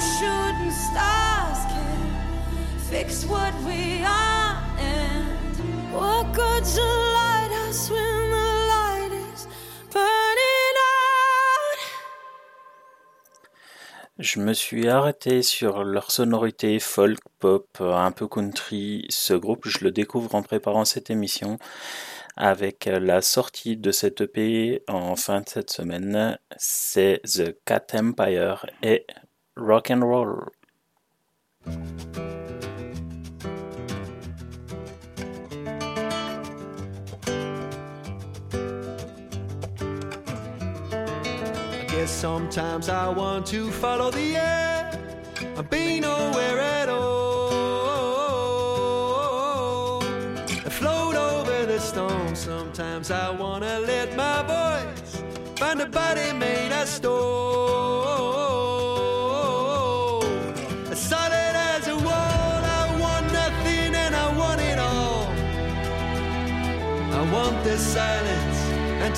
Speaker 3: Stars can fix what we are. And what when the light is?
Speaker 1: Je me suis arrêté sur leur sonorité folk, pop, un peu country. Ce groupe, je le découvre en préparant cette émission avec la sortie de cette EP en fin de cette semaine. C'est The Cat Empire et Rock and Roll.
Speaker 4: I guess sometimes I want to follow the air and be nowhere at all. And float over the stone. Sometimes I wanna let my voice find a body made of stone.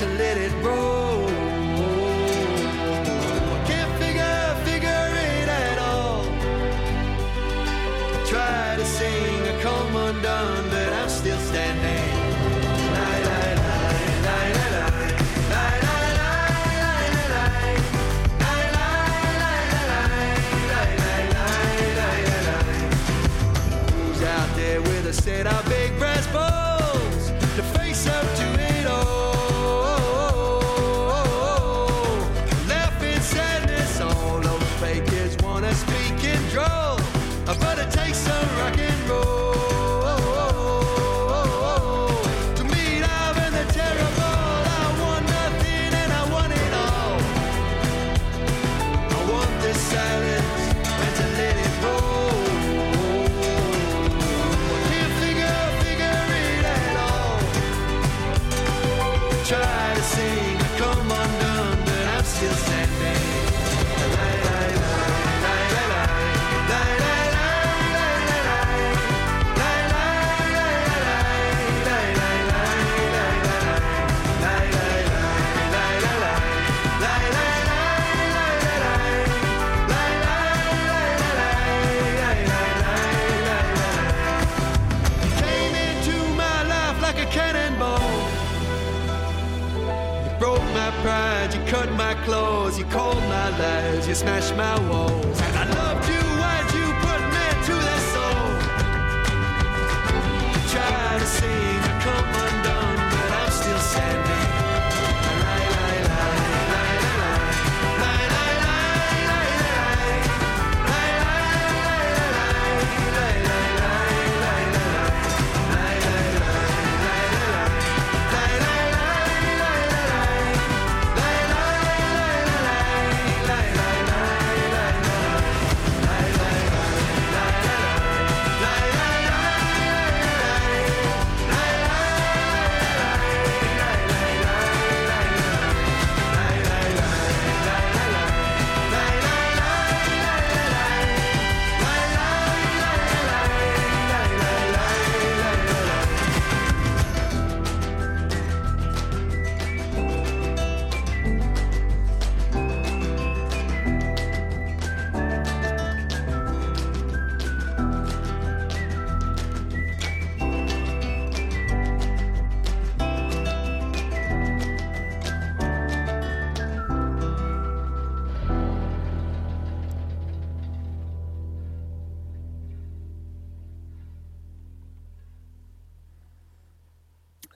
Speaker 4: To let it roll. You called my lies, you smashed my walls.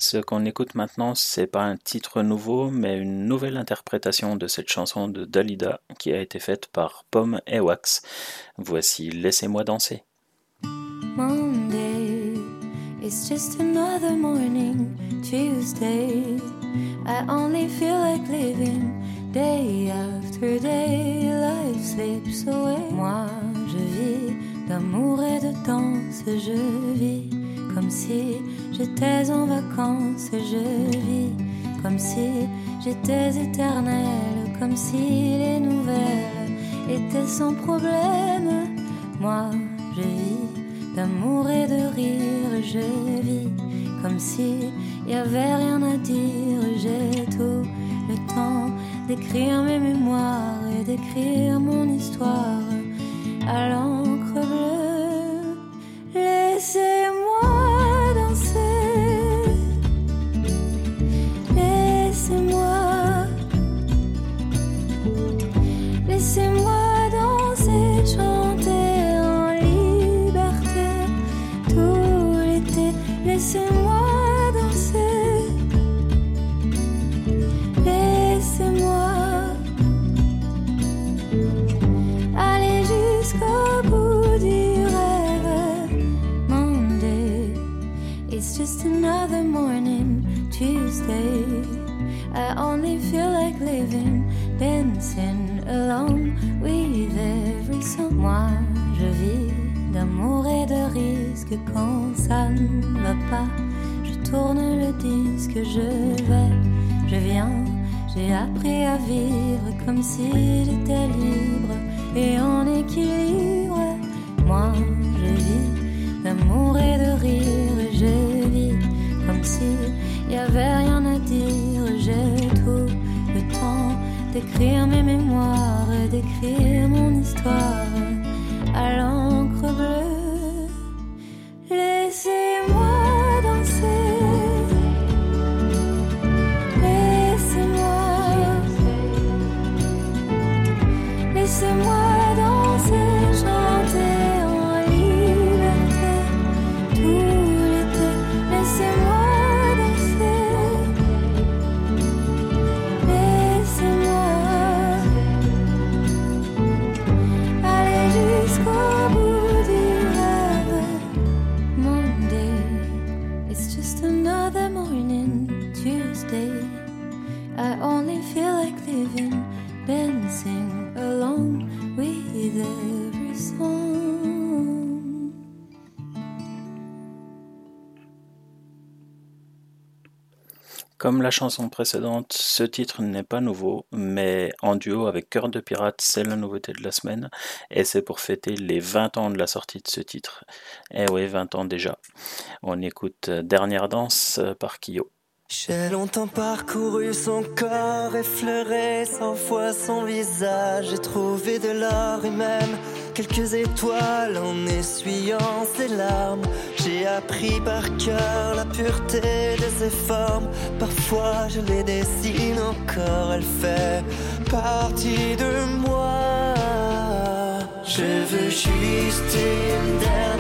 Speaker 1: Ce qu'on écoute maintenant, c'est pas un titre nouveau, mais une nouvelle interprétation de cette chanson de Dalida qui a été faite par Pomme et Wax. Voici Laissez-moi danser.
Speaker 3: Moi, je vis d'amour et de danse. Je vis comme si j'étais en vacances. Je vis comme si j'étais éternelle. Comme si les nouvelles étaient sans problème. Moi, je vis d'amour et de rire. Je vis comme si y avait rien à dire. J'ai tout le temps d'écrire mes mémoires et d'écrire mon histoire à l'encre bleue. Laissez-moi Tuesday, I only feel like living, dancing along with every. Moi, je vis d'amour et de risque quand ça ne va pas. Je tourne le disque, je vais, je viens. J'ai appris à vivre comme si j'étais libre et en équilibre. Moi, je vis d'amour et de rire. Je vis comme si y avait rien à dire. J'ai tout le temps d'écrire mes mémoires et d'écrire mon histoire à l'encre bleue.
Speaker 1: Comme la chanson précédente, ce titre n'est pas nouveau, mais en duo avec Cœur de Pirate, c'est la nouveauté de la semaine, et c'est pour fêter les 20 ans de la sortie de ce titre. Eh oui, 20 ans déjà. On écoute euh, Dernière danse euh, par Kyo.
Speaker 17: J'ai longtemps parcouru son corps, effleuré cent fois son visage. J'ai trouvé de l'or et même quelques étoiles en essuyant ses larmes. J'ai appris par cœur la pureté de ses formes. Parfois je les dessine encore, elle fait partie de moi. Je veux juste une dernière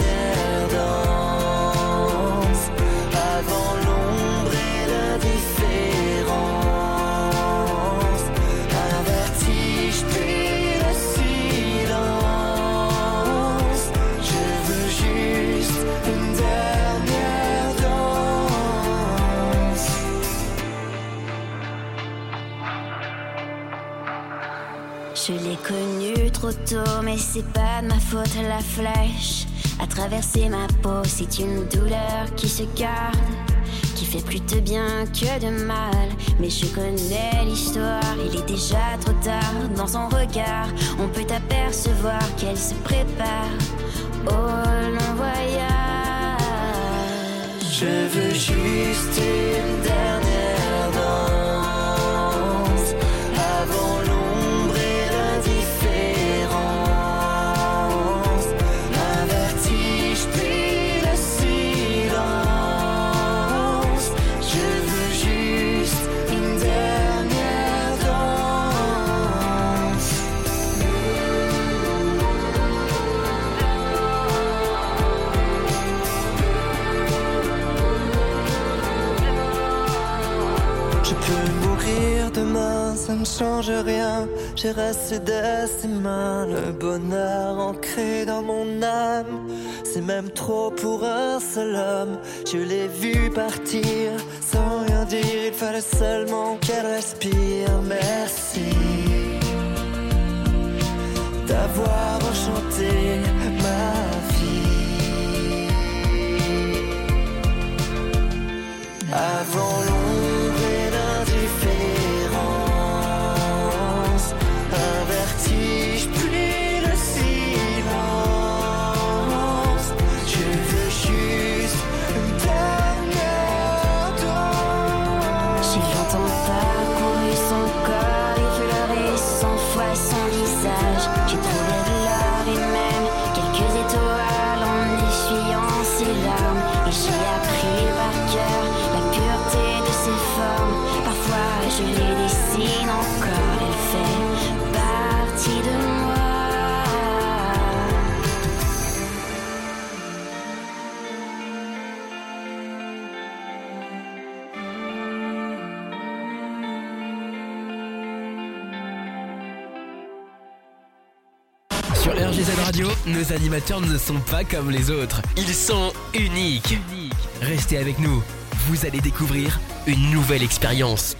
Speaker 16: trop tôt, mais c'est pas de ma faute. La flèche a traversé ma peau, c'est une douleur qui se garde, qui fait plus de bien que de mal. Mais je connais l'histoire, il est déjà trop tard. Dans son regard, on peut apercevoir qu'elle se prépare au long voyage.
Speaker 17: Je veux juste une dernière ça ne change rien. J'ai resté de ses le bonheur ancré dans mon âme. C'est même trop pour un seul homme. Je l'ai vu partir sans rien dire, il fallait seulement qu'elle respire. Merci d'avoir enchanté ma vie. Avant
Speaker 14: nos animateurs ne sont pas comme les autres. Ils sont uniques. Restez avec nous. Vous allez découvrir une nouvelle expérience.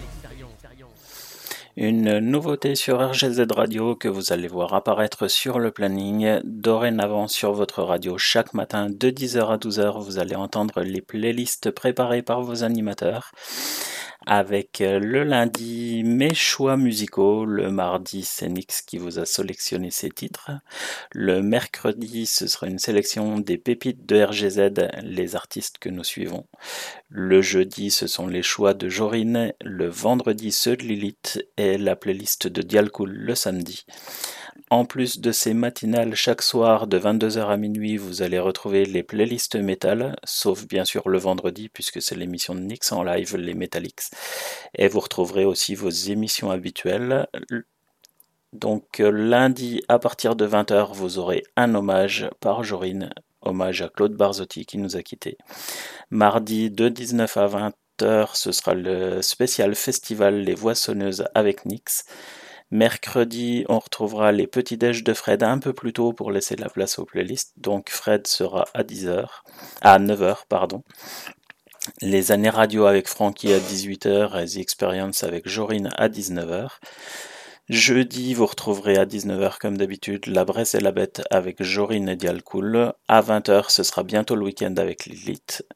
Speaker 1: Une nouveauté sur RGZ Radio que vous allez voir apparaître sur le planning. Dorénavant sur votre radio chaque matin de 10h à 12h, vous allez entendre les playlists préparées par vos animateurs. Avec euh, le lundi mes choix musicaux, le mardi c'est Nix qui vous a sélectionné ces titres, le mercredi ce sera une sélection des pépites de RGZ, les artistes que nous suivons, le jeudi ce sont les choix de Jorine, le vendredi ceux de Lilith et la playlist de Dialcool le samedi. En plus de ces matinales chaque soir de 22h à minuit, vous allez retrouver les playlists métal, sauf bien sûr le vendredi puisque c'est l'émission de Nix en live, les Metallics. Et vous retrouverez aussi vos émissions habituelles. Donc lundi à partir de 20h, vous aurez un hommage par Jorine, hommage à Claude Barzotti qui nous a quittés. Mardi de 19 à 20h, ce sera le spécial festival Les Voix Sonneuses avec Nix. Mercredi, on retrouvera les petits déj de Fred un peu plus tôt pour laisser la place aux playlists. Donc Fred sera à 10h, à 9h, pardon. Les années radio avec Frankie à 18h et The Experience avec Jorine à 19h. Jeudi, vous retrouverez à 19h comme d'habitude La Bresse et la Bête avec Jorine et Dialcool. À 20h, ce sera bientôt le week-end avec Lilith.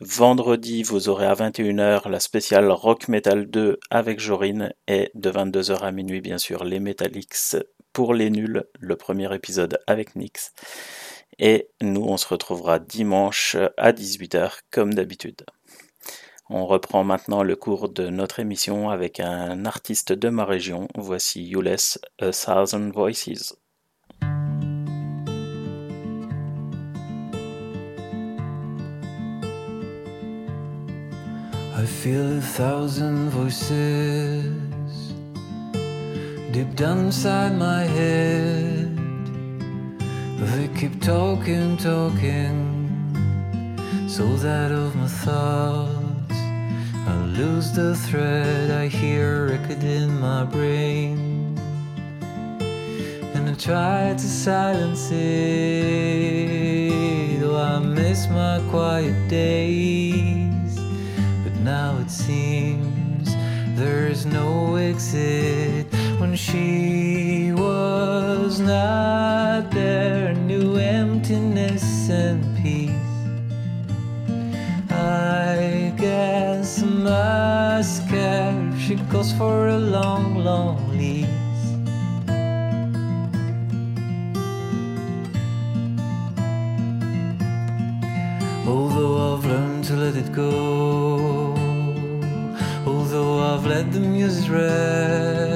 Speaker 1: Vendredi, vous aurez à 21h la spéciale Rock Metal 2 avec Jorine et de 22h à minuit, bien sûr, les Metallics pour les nuls, le premier épisode avec Nix. Et nous, on se retrouvera dimanche à 18h comme d'habitude. On reprend maintenant le cours de notre émission avec un artiste de ma région. Voici Yules, A Thousand Voices.
Speaker 20: I feel a thousand voices deep down inside my head. They keep talking, talking, so that of my thoughts I lose the thread. I hear record in my brain, and I try to silence it. Oh, I miss my quiet days, but now it seems there is no exit. When she was not there, new emptiness and peace. I I must she goes for a long, long lease. Although I've learned to let it go, although I've let the music rest,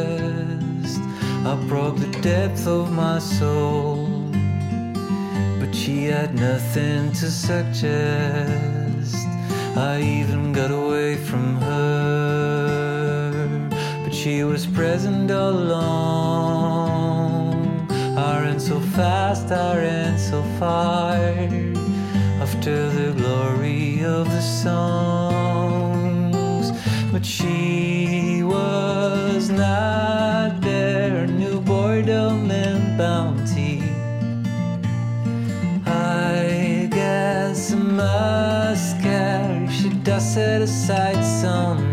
Speaker 20: I broke the depth of my soul. But she had nothing to suggest. I even got away from her, but she was present all along. I ran so fast, I ran so far after the glory of the songs. But she was not there, new boredom and bounty. I guess I set aside on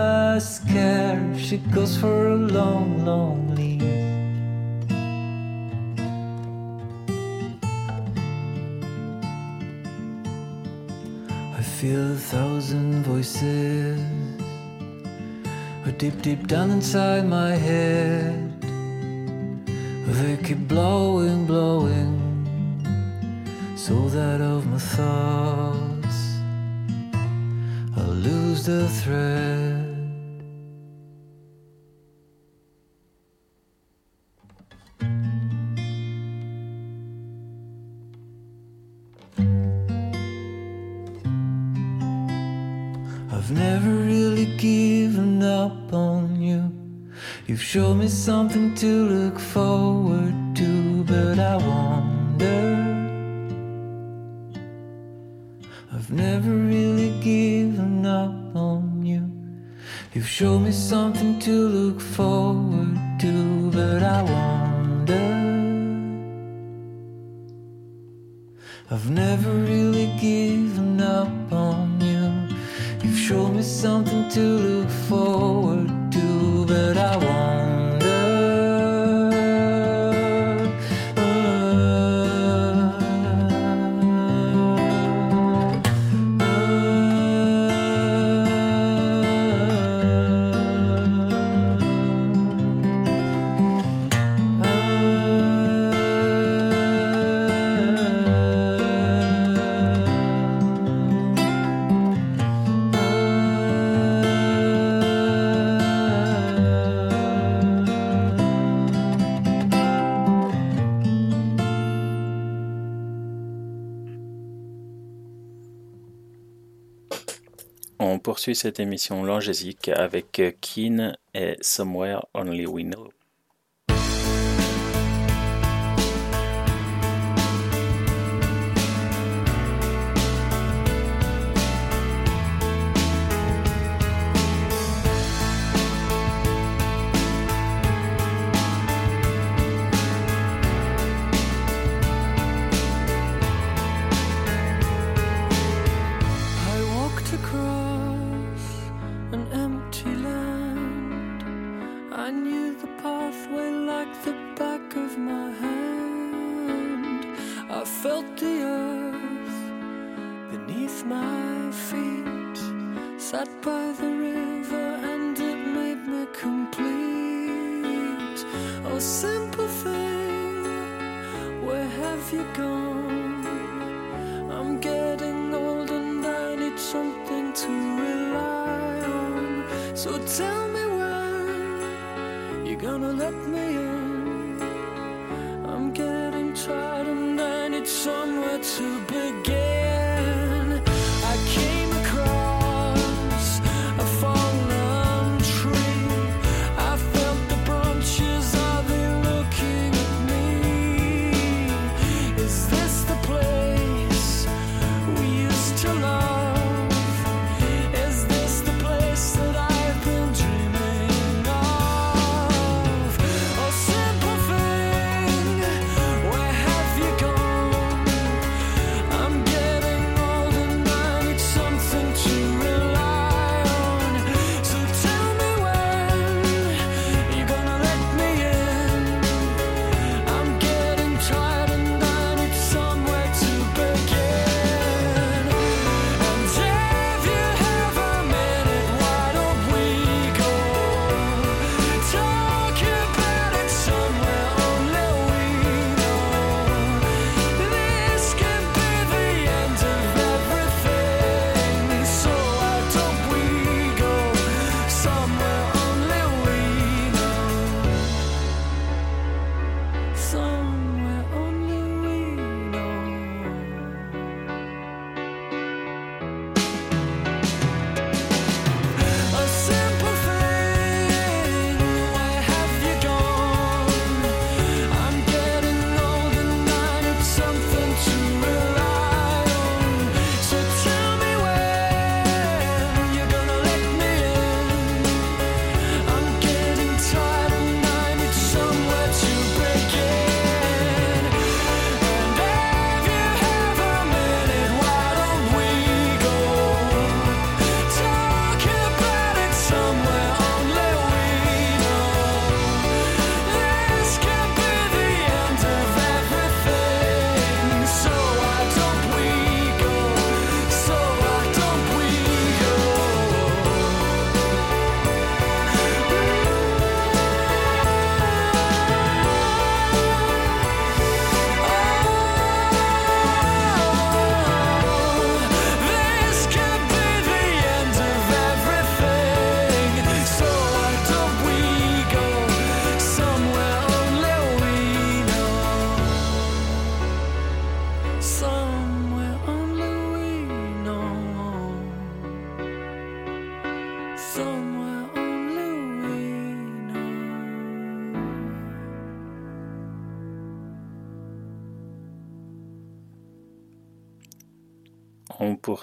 Speaker 20: ask her, she goes for a long, long leave. I feel a thousand voices, deep, deep down inside my head. They keep blowing, blowing, so that of my thoughts I lose the thread. me something to look forward to, but I wonder. I've never really given up on you. You've shown me something to
Speaker 1: poursuit cette émission longésique avec Keen et Somewhere Only We Know.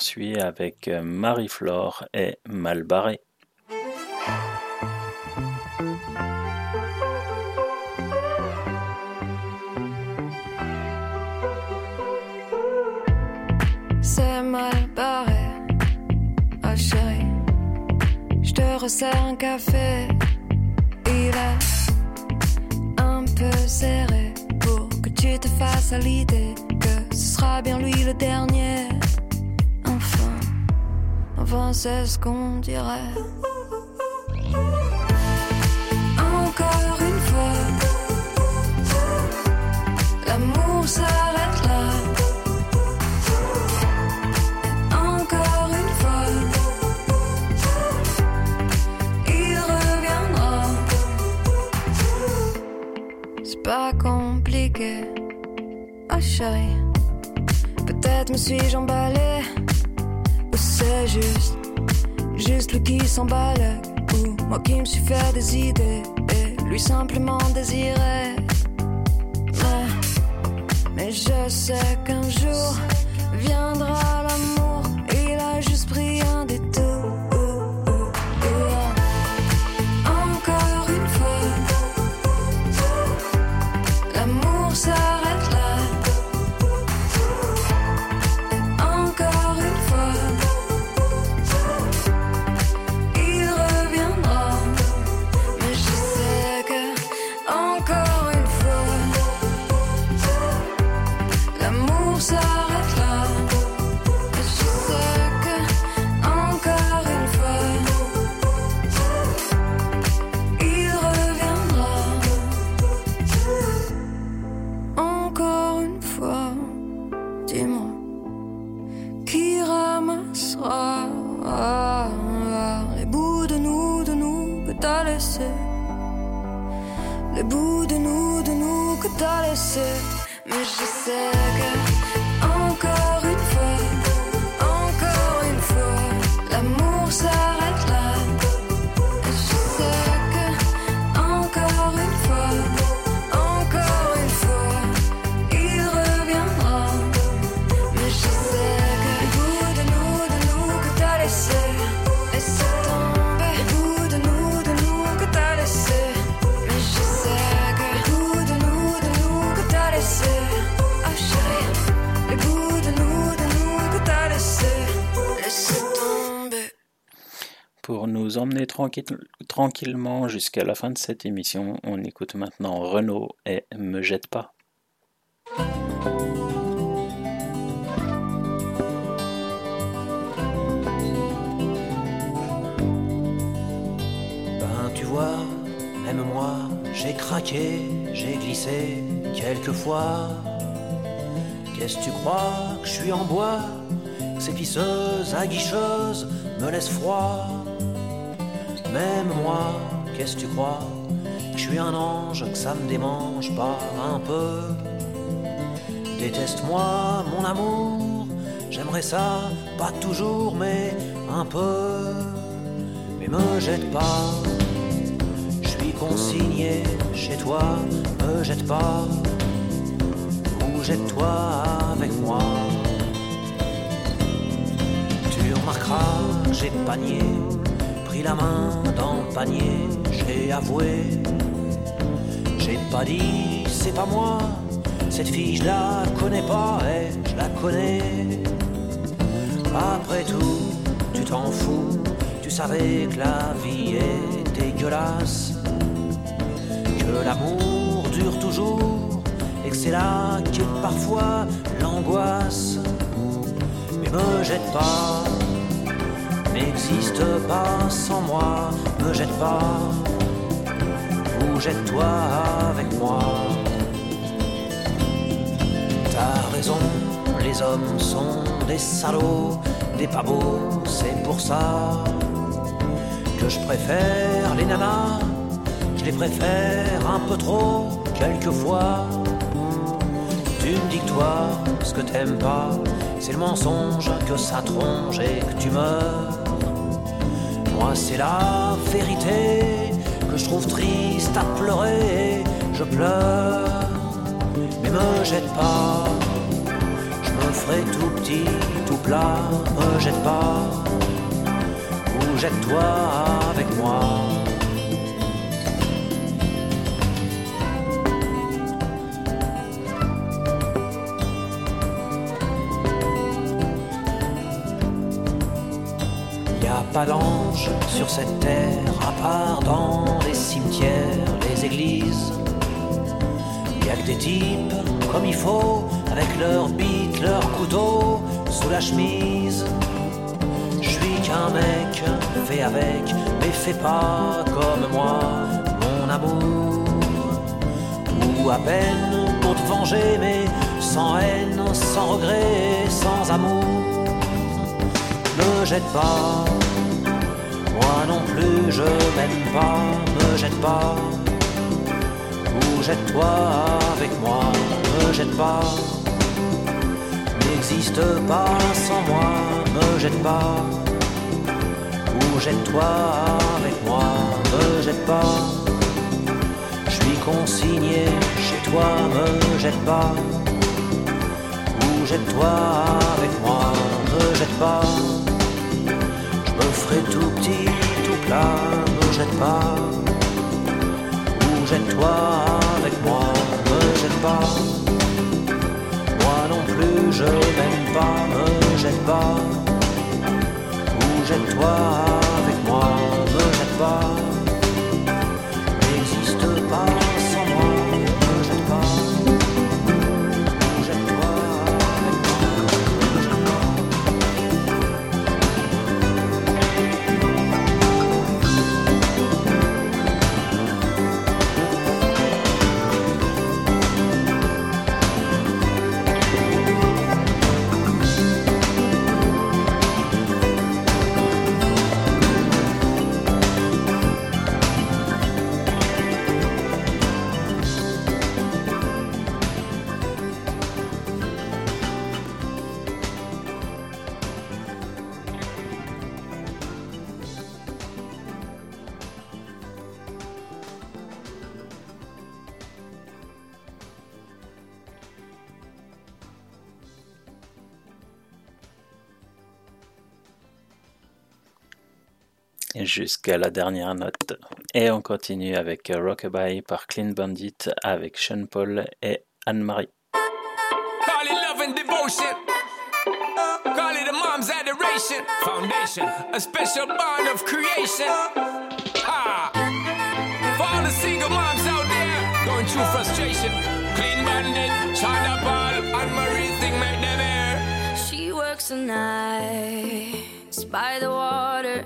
Speaker 1: Poursuit avec euh, Marie-Flore et Malbarré.
Speaker 3: C'est ce qu'on dirait.
Speaker 1: Tranquillement jusqu'à la fin de cette émission, on écoute maintenant Renaud et Me jette pas.
Speaker 21: Ben tu vois, même moi, j'ai craqué, j'ai glissé quelquefois. Qu'est-ce que tu crois que je suis en bois? Que ces pisseuses aguicheuses me laissent froid Même moi, qu'est-ce que tu crois? Je suis un ange, que ça me démange pas un peu. Déteste-moi, mon amour, j'aimerais ça, pas toujours, mais un peu. Mais me jette pas, je suis consigné chez toi, me jette pas, ou jette-toi avec moi. Tu remarqueras, j'ai panier, pris la main dans le panier, j'ai avoué, j'ai pas dit, c'est pas moi, cette fille je la connais pas, et je la connais. Après tout, tu t'en fous, tu savais que la vie est dégueulasse, que l'amour dure toujours, et que c'est là que parfois l'angoisse. Mais me jette pas, n'existe pas sans moi, me jette pas, ou jette-toi avec moi. T'as raison, les hommes sont des salauds, des pas beaux, c'est pour ça que je préfère les nanas, je les préfère un peu trop, quelquefois. Tu me dis que toi, ce que t'aimes pas, c'est le mensonge, que ça tronge et que tu meurs. Moi, c'est la vérité que je trouve triste à pleurer. Je pleure, mais me jette pas. Je me ferai tout petit, tout plat, me jette pas. Ou jette-toi avec moi. Pas sur cette terre, à part dans les cimetières, les églises. Y a que des types comme il faut, avec leurs bites, leurs couteaux sous la chemise. Je suis qu'un mec, fait avec, mais fais pas comme moi, mon amour. Ou à peine pour te venger, mais sans haine, sans regret, sans amour. Me jette pas, moi non plus je m'aime pas, me jette pas. Ou jette-toi avec moi, me jette pas. N'existe pas sans moi, me jette pas. Ou jette-toi avec moi, me jette pas. Je suis consigné chez toi, me jette pas. Ou jette-toi avec moi, me jette pas. Ferai tout petit, tout plat, me jette pas. Ou jette-toi avec moi, me jette pas. Moi non plus je m'aime pas, me jette pas. Ou jette-toi avec moi, me jette pas.
Speaker 1: Jusqu'à la dernière note. Et on continue avec Rockabye par Clean Bandit avec Sean Paul et Anne-Marie.
Speaker 9: Call it love and devotion. Call it a mom's adoration. Foundation, a special bond of creation. Ha! For all the single moms out there going through frustration. Clean bandit, China Paul, Anne Marie thing make them air.
Speaker 18: She works the nights by the water.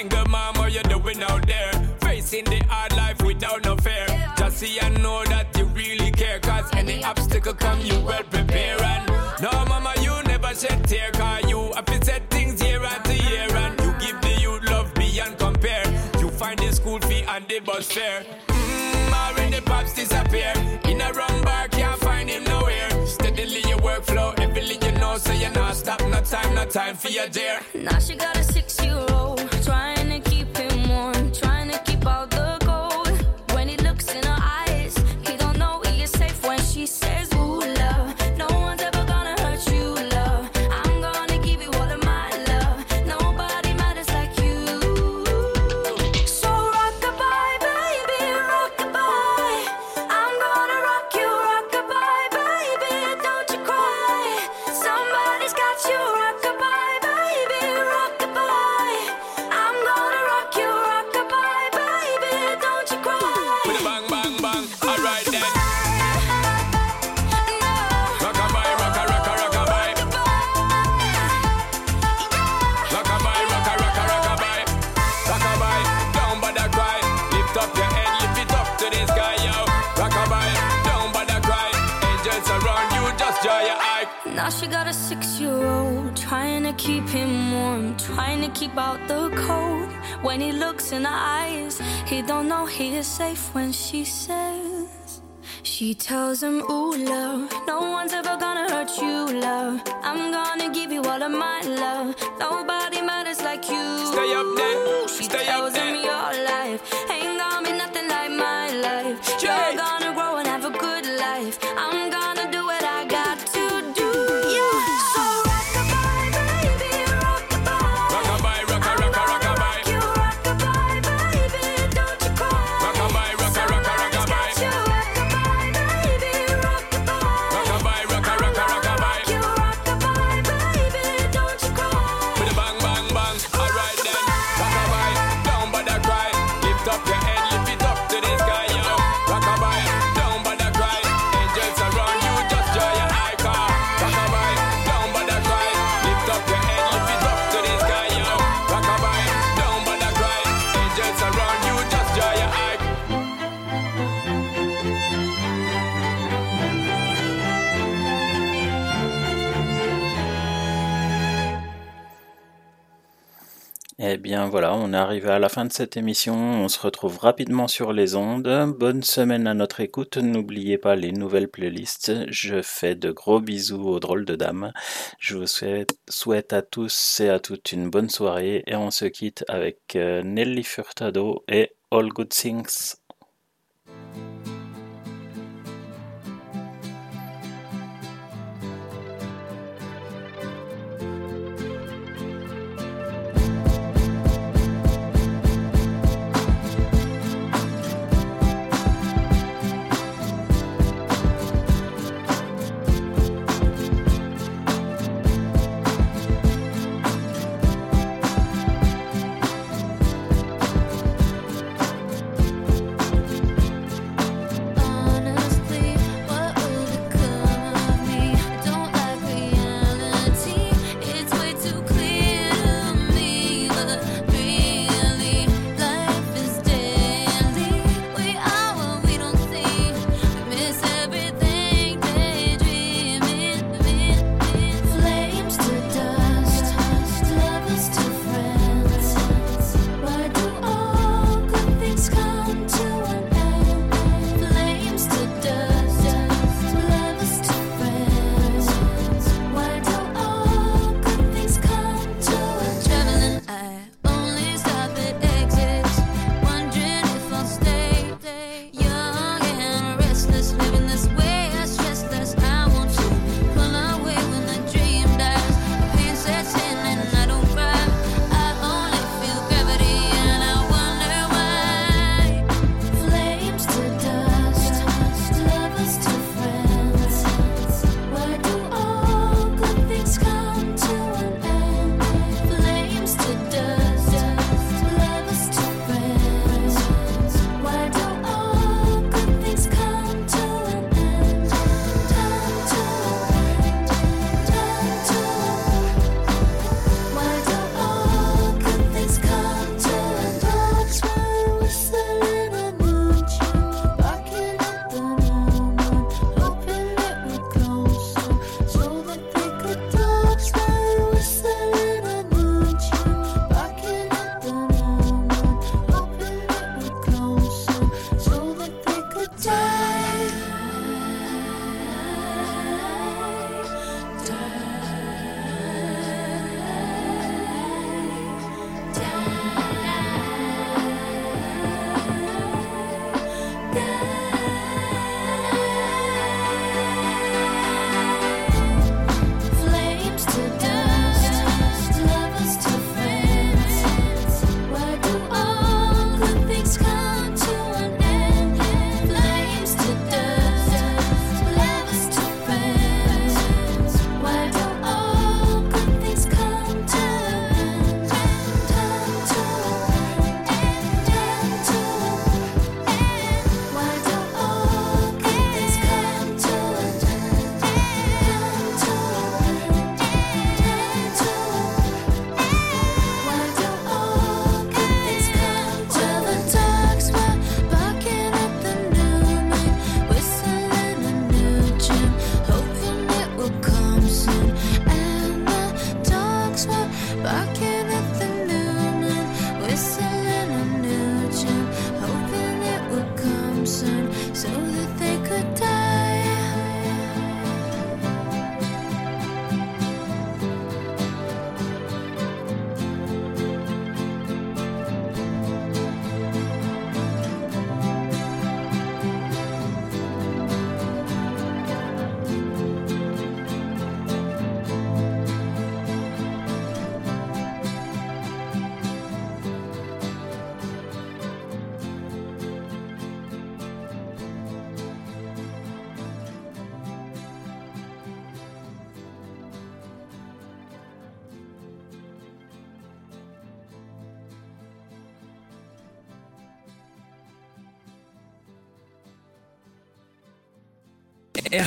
Speaker 9: Single mom, what you doing out there? Facing the hard life without no fear. Just see and know that you really care. Cause any obstacle come, you well prepare. And no, mama, you never shed tear. Cause you have to set things year after year. And you give the youth love beyond compare. You find the school fee and the bus fare. Mmm, already pops disappear. In a wrong bar, can't find him nowhere. Steadily your workflow, everything you know, so you're not stop. No time, no time for your dear.
Speaker 18: Now she got a six year old, he is safe when she says, She tells him, Ooh, love, no one's ever gonna hurt you, love. I'm gonna give you all of my love. Nobody matters like you.
Speaker 9: Stay up there,
Speaker 18: She
Speaker 9: stay
Speaker 18: tells
Speaker 9: up there.
Speaker 18: him your life ain't gonna be nothing like my life.
Speaker 9: Jay.
Speaker 1: Bien voilà, on est arrivé à la fin de cette émission. On se retrouve rapidement sur les ondes. Bonne semaine à notre écoute. N'oubliez pas les nouvelles playlists. Je fais de gros bisous aux drôles de dames. Je vous souhaite, à tous et à toutes une bonne soirée et on se quitte avec euh, Nelly Furtado et All Good Things.